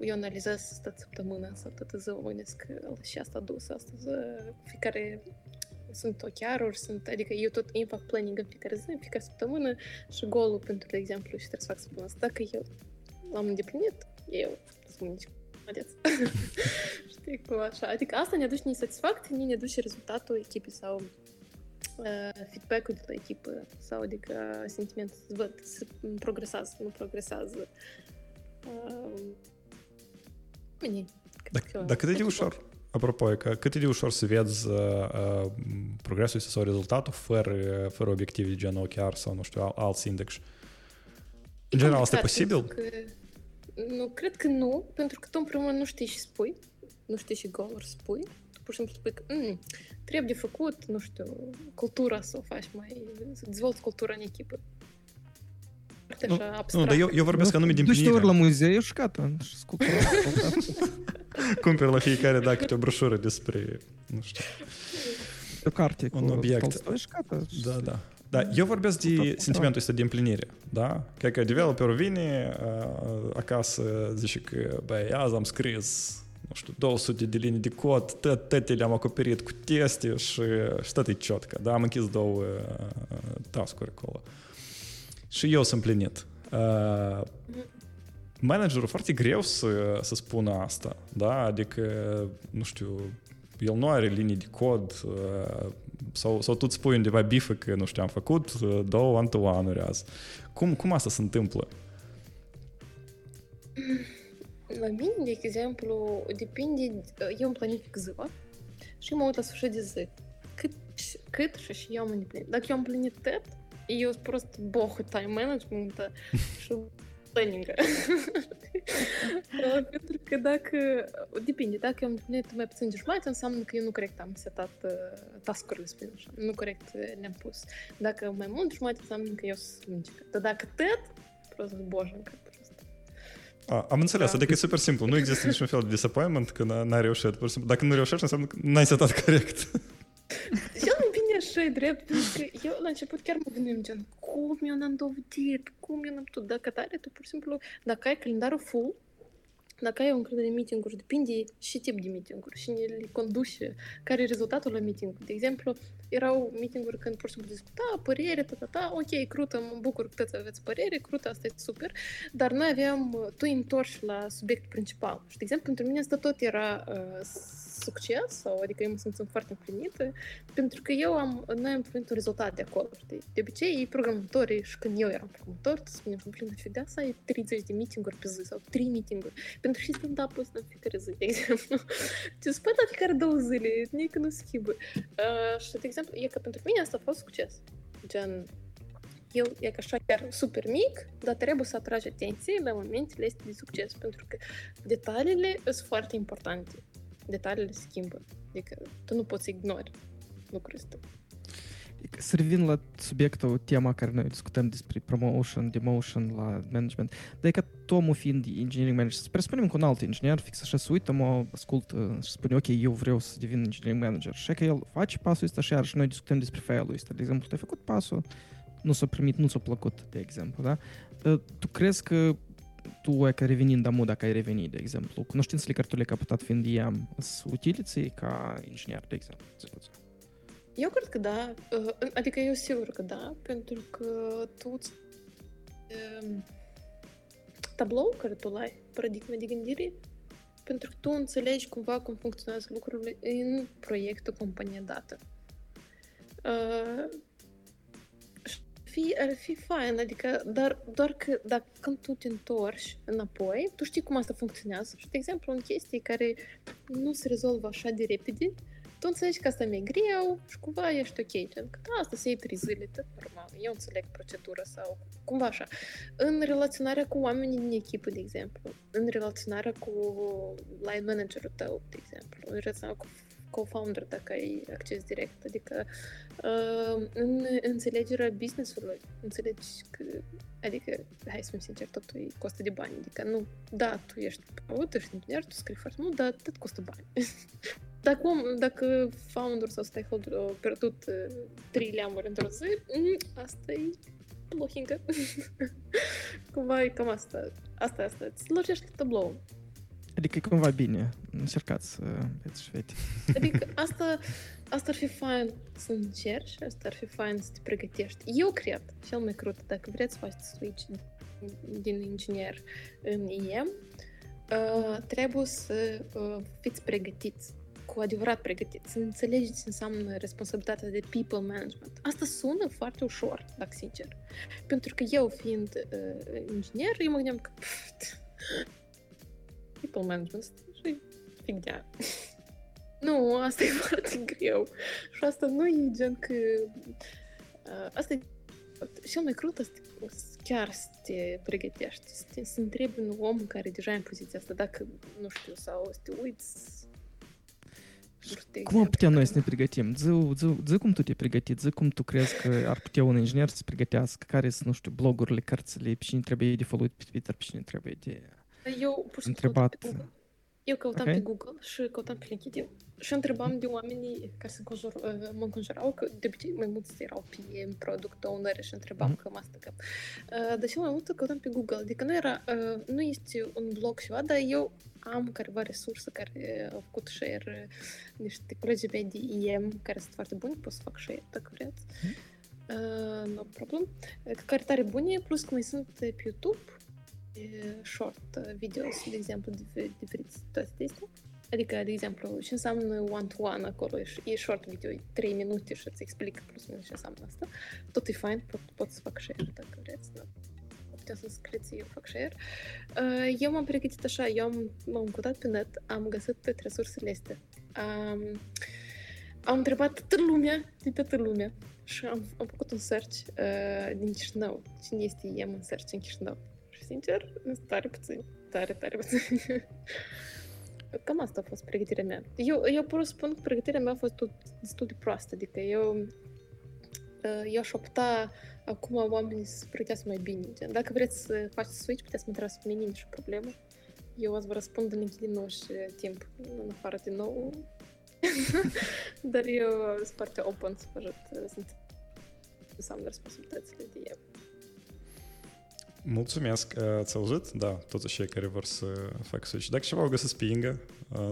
eu analizez toată săptămâna sau toată ziua, mă gândesc că și asta dus astăzi, fiecare sunt ochiaruri, sunt, adică eu tot îmi fac planning în fiecare zi, în fiecare săptămână și golul pentru, de exemplu, și trebuie să fac săptămâna asta. Dacă eu l-am îndeplinit, eu sunt nici молодец. Știi cum așa? Adică asta ne aduce niște satisfacție, ne aduce rezultatul echipei sau uh, feedback-ul de la echipă sau adică sentimentul să văd, să progresează, nu progresează. Uh, dacă, dacă de ușor, Apropo, că cât e de ușor să vezi uh, uh, progresul sau rezultatul fără, fără obiective de genul chiar sau, nu știu, al, alți index. În general, asta e posibil? Că, nu, cred că nu, pentru că tu în primul rând nu știi și spui, nu știi și goal spui, tu pur și simplu spui că mm, trebuie de făcut, nu știu, cultura să o faci mai, să dezvolți cultura în echipă. foarte Nu, așa Nu, abstract. dar eu, eu vorbesc anume din Duci ori la plinire. muzeu și gata. Și sculptura. Cumperi la fiecare, da, câte o broșură despre, nu știu. O carte Un cu obiect. Tolstoi și gata. Da, da. Da, eu vorbesc de Tot sentimentul ăsta de împlinire, da? Cred că developerul vine uh, acasă, zice că, băi, azi am scris, nu știu, 200 de linii de cod, tot, toate le-am acoperit cu teste și, și tot e ciotcă, da? Am închis două uh, task-uri acolo. Și eu sunt împlinit. Uh, managerul foarte greu să, să spună asta, da? Adică, nu știu, el nu are linii de cod uh, sau, sau tu îți spui undeva bifă că, nu știu, am făcut uh, două one-to-one-uri azi. Cum, cum asta se întâmplă? La mine, de exemplu, depinde, eu îmi planific ziua și mă uit la sfârșit de zi. Cât, cât și și eu am îndeplinit. Dacă eu am împlinit tot, eu sunt prost boh time management și planning Pentru că dacă, depinde, dacă eu am îndeplinit mai puțin de jumătate, înseamnă că eu nu corect am setat uh, task-urile, spun așa, nu corect uh, le-am pus. Dacă mai mult de jumătate, înseamnă că eu sunt lungică. Dar dacă tot, prost bojancă, prost. A, am înțeles, Da. adică e super simplu. Nu există niciun fel de disappointment când n-ai reușit. Pur și simplu, dacă nu reușești, înseamnă că n-ai setat corect. Cel mai bine așa e drept, pentru că eu la început chiar mă gândeam gen, cum eu n-am dovedit, cum eu n-am tot, dacă tare, tu pur și simplu, dacă ai calendarul full, dacă ai un grădă de meeting-uri, depinde și tip de meeting-uri, și le conduce, care e rezultatul la meeting De exemplu, erau meeting-uri când pur și simplu discuta, părere, ta, ta, ta, ok, crută, mă bucur că toți aveți părere, crută, asta e super, dar noi aveam, tu îi întorci la subiectul principal. Și, de exemplu, pentru mine asta tot era uh, succes, sau adică eu mă simțeam foarte împlinită, pentru că eu am, noi am primit un rezultat de acolo, știi? De obicei, ei programatorii, și când eu eram programator, tu spunem, blin, de să ai 30 de meeting-uri pe zi sau 3 meeting-uri. Pentru că și stand-up-ul ăsta în fiecare zi, de exemplu. Tu spui la fiecare două zile, nici nu schimbă. Uh, și, de exemplu, e că pentru mine asta a fost succes. Gen, eu e ca așa chiar super mic, dar trebuie să atragi atenție la momentele astea de succes, pentru că detaliile sunt foarte importante. Detaliile se schimbă. Adică tu nu poți ignori lucrul ăsta. Să revin la subiectul, tema care noi discutăm despre promotion, demotion la management, dar e că Tomul fiind engineering manager, să presupunem că un alt inginer fix așa se uită, mă ascultă și spune, ok, eu vreau să devin engineering manager. Și că el face pasul ăsta și iarăși noi discutăm despre failul ăsta. De exemplu, tu ai făcut pasul, nu s-a primit, nu s-a plăcut, de exemplu, da? Uh, Tu crezi că tu, e că revenind amu, dacă ai revenit, de exemplu, cunoștințele care tu le-ai capitat fiind IAM, sunt utile ție ca inginer, de exemplu? Eu cred că da. Uh, Adică eu sigur că da, pentru că tu îți, um, tablou care tu ai, paradigma de gândire, pentru că tu înțelegi cumva cum funcționează lucrurile în proiectul companie dată. Uh, și fi, ar fi fain, adică, dar doar că dacă când tu te întorci înapoi, tu știi cum asta funcționează și, de exemplu, în chestii care nu se rezolvă așa de repede, tu înțelegi că asta mi-e greu și cumva ești ok, gen că da, asta se iei trei zile, tot normal, eu înțeleg procedura sau cumva așa. În relaționarea cu oamenii din echipă, de exemplu, în relaționarea cu line managerul tău, de exemplu, în relaționarea cu co-founder dacă ai acces direct, adică uh, în înțelegerea business-ului, înțelegi că, adică, hai să fim sinceri, totul e costă de bani, adică nu, da, tu ești proud, tu ești inginer, tu scrii foarte mult, dar tot costă bani. Dacă, om, dacă founder sau stakeholder au pierdut uh, trei leamuri într-o zi, mm, asta e plohincă. Cumva e cam asta. Asta, e asta. Îți lărgește tablou. Adică e cumva bine. Încercați să veți și vede. Adică asta, asta ar fi fain să încerci, asta ar fi fain să te pregătești. Eu cred, cel mai crud, dacă vreți să faceți switch din inginer în IEM, uh, trebuie să uh, fiți pregătiți cu adevărat pregătiți, să înțelegeți ce înseamnă responsabilitatea de people management. Asta sună foarte ușor, dacă sincer. Pentru că eu, fiind uh, inginer, eu mă gândeam că pf, people management și figdea. nu, asta e foarte greu. Și asta nu e gen că... Uh, asta e cel mai crud asta chiar să te pregătești, să, te, să întrebi un om care deja e în poziția asta, dacă, nu știu, sau să te uiți curs, de Cum am exemplu, putea noi care- să ne pregătim? Zi, zi, zi cum tu te pregătit, zi cum tu crezi că ar putea un inginer să se pregătească, care sunt, nu știu, blogurile, cărțile, pe cine trebuie de followed pe Twitter, pe cine trebuie de... Eu pur și simplu Întrebat. pe Google. Eu căutam Ok. pe Google și căutam pe LinkedIn și întrebam de oamenii care se înconjur, uh, mă înconjurau, că de obicei mai mulți erau PM, product owner și întrebam Mhm. cam asta că. Uh, Dar cel mai mult căutam pe Google, adică nu era, uh, nu este un blog ceva, dar eu am careva resursă care au făcut share uh, niște colegi mei de IM care sunt foarte buni, pot să fac share dacă vreți. Uh, no problem. Uh, Care tare bune, plus că mai sunt uh, pe YouTube e, short uh, videos, de exemplu, difer- diferiți toate astea. Adică, de exemplu, ce înseamnă one-to-one acolo, e, e short video, e 3 minute și îți explică plus minus ce înseamnă asta. Tot e fain, pot, pot să fac share dacă vreți, da. Putem să scrieți, eu fac share. Uh, eu m-am pregătit așa, eu am, m-am căutat pe net, am găsit toate resursele astea. Um, am întrebat toată lumea, de toată lumea, și am, am făcut un search uh, din Chișinău. Cine este IEM în search în Chișinău? Și sincer, sunt tare puțin. Tare, tare puțin. Cam asta a fost pregătirea mea. Eu, eu pur spun că pregătirea mea a fost tot, destul de proastă. Adică eu, uh, eu aș opta acum oamenii să se pregătească mai bine. Gen, dacă vreți să faceți switch, puteți să mă întrebați pe mine, nicio problemă. Eu o să vă răspund în LinkedIn și timp, în afară de nou. Dar eu sunt foarte open să vă ajut. Sunt să am responsabilitățile de eu. Mulțumesc, ați auzit? Da, toți cei care vor să facă switch. Dacă ceva o găsesc pe Inga,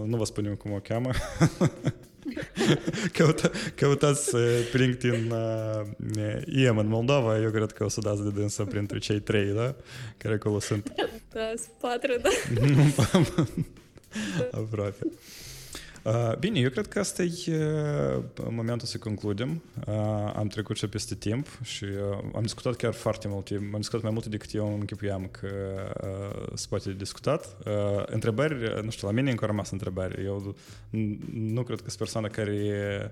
nu vă spunem cum o cheamă, Căuta, căutați pe LinkedIn uh, IEM în Moldova, eu cred că o să dați de dânsă printre cei trei, da? Care acolo sunt. Da, sunt patru, da. Aproape. Uh, bine, eu cred că asta e uh, momentul să concludem. Uh, am trecut și peste timp și uh, am discutat chiar foarte multe, am discutat mai multe decât eu închipuiam că uh, se poate de discutat. Uh, întrebări, nu știu, la mine încă au rămas întrebări. Eu nu cred că sunt persoana care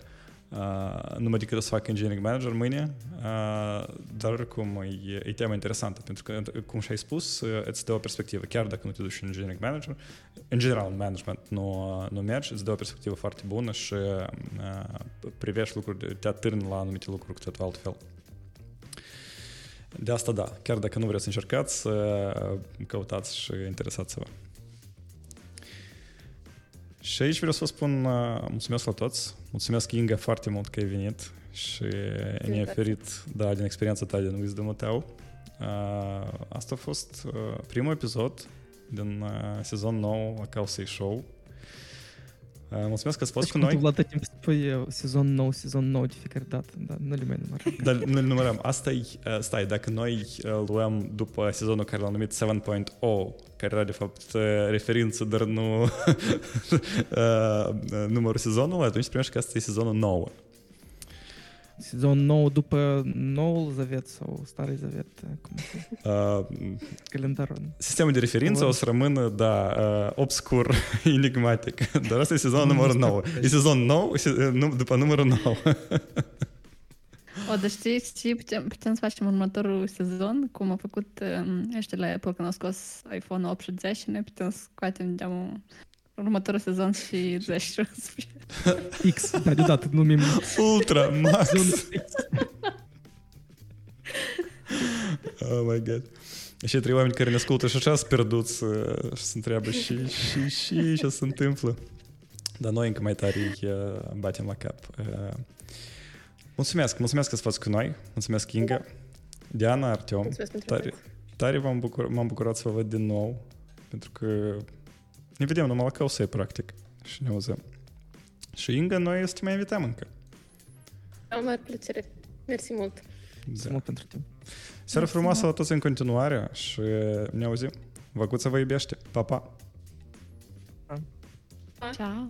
Uh, nu mă decât să fac engineering manager mâine, uh, dar oricum e, e tema interesantă, pentru că, cum și-ai spus, uh, îți dă o perspectivă, chiar dacă nu te duci în engineering manager, în general, în management nu, nu mergi, îți dă o perspectivă foarte bună și uh, privești lucruri, te atârni la anumite lucruri cu totul altfel. De asta da, chiar dacă nu vreți să încercați, uh, căutați și interesați-vă. Și aici vreau să vă spun uh, mulțumesc la toți. Mulțumesc, Inga, foarte mult că ai venit și ne-ai oferit da, din experiența ta, din wisdom-ul tău. Uh, asta a fost uh, primul episod din uh, sezon nou la Causei Show. Uh, mulțumesc că ați fost deci, cu noi. La tot timp spui sezon nou, sezon nou de fiecare dată, dar nu le mai numărăm. Dar nu le numărăm. Asta e, uh, stai, dacă noi uh, luăm după sezonul care l-am numit 7.0, care era de fapt uh, referință, dar nu uh, numărul sezonului, atunci primești că asta e sezonul 9. Sezon nou după noul zavet sau starul zavet, cum Uh, calendarul. sistemul de referință o să rămână, da, uh, obscur, enigmatic. Dar asta e sezonul numărul 9. E sezon nou nu, după numărul 9. O, dar știi, știi putem, putem să facem următorul sezon, cum a făcut um, ăștia la Apple când au scos iPhone 8 și 10 și noi putem să scoatem de următorul sezon și 10 X, da, deodată numim Ultra, max. sezonul X. Oh my god. Și trei oameni care ne ascultă și așa sunt pierduți uh, și se întreabă și, și, și ce se întâmplă. Dar noi încă mai tare îi uh, batem la cap. Uh, mulțumesc, mulțumesc că ați fost cu noi. Mulțumesc, Inga. Diana, Artem. Mulțumesc pentru Tare, atenție. tare m-am, bucur, m-am bucurat să vă văd din nou, pentru că ne vedem numai la causei, practic, și ne auzim. Și Inga, noi să te mai invităm încă. Am mare plăcere. Mersi mult. Mulțumesc Da. mult pentru timp. Seară frumoasă la toți în continuare și ne auzim. Văcuța vă iubește. Pa, pa! Ciao!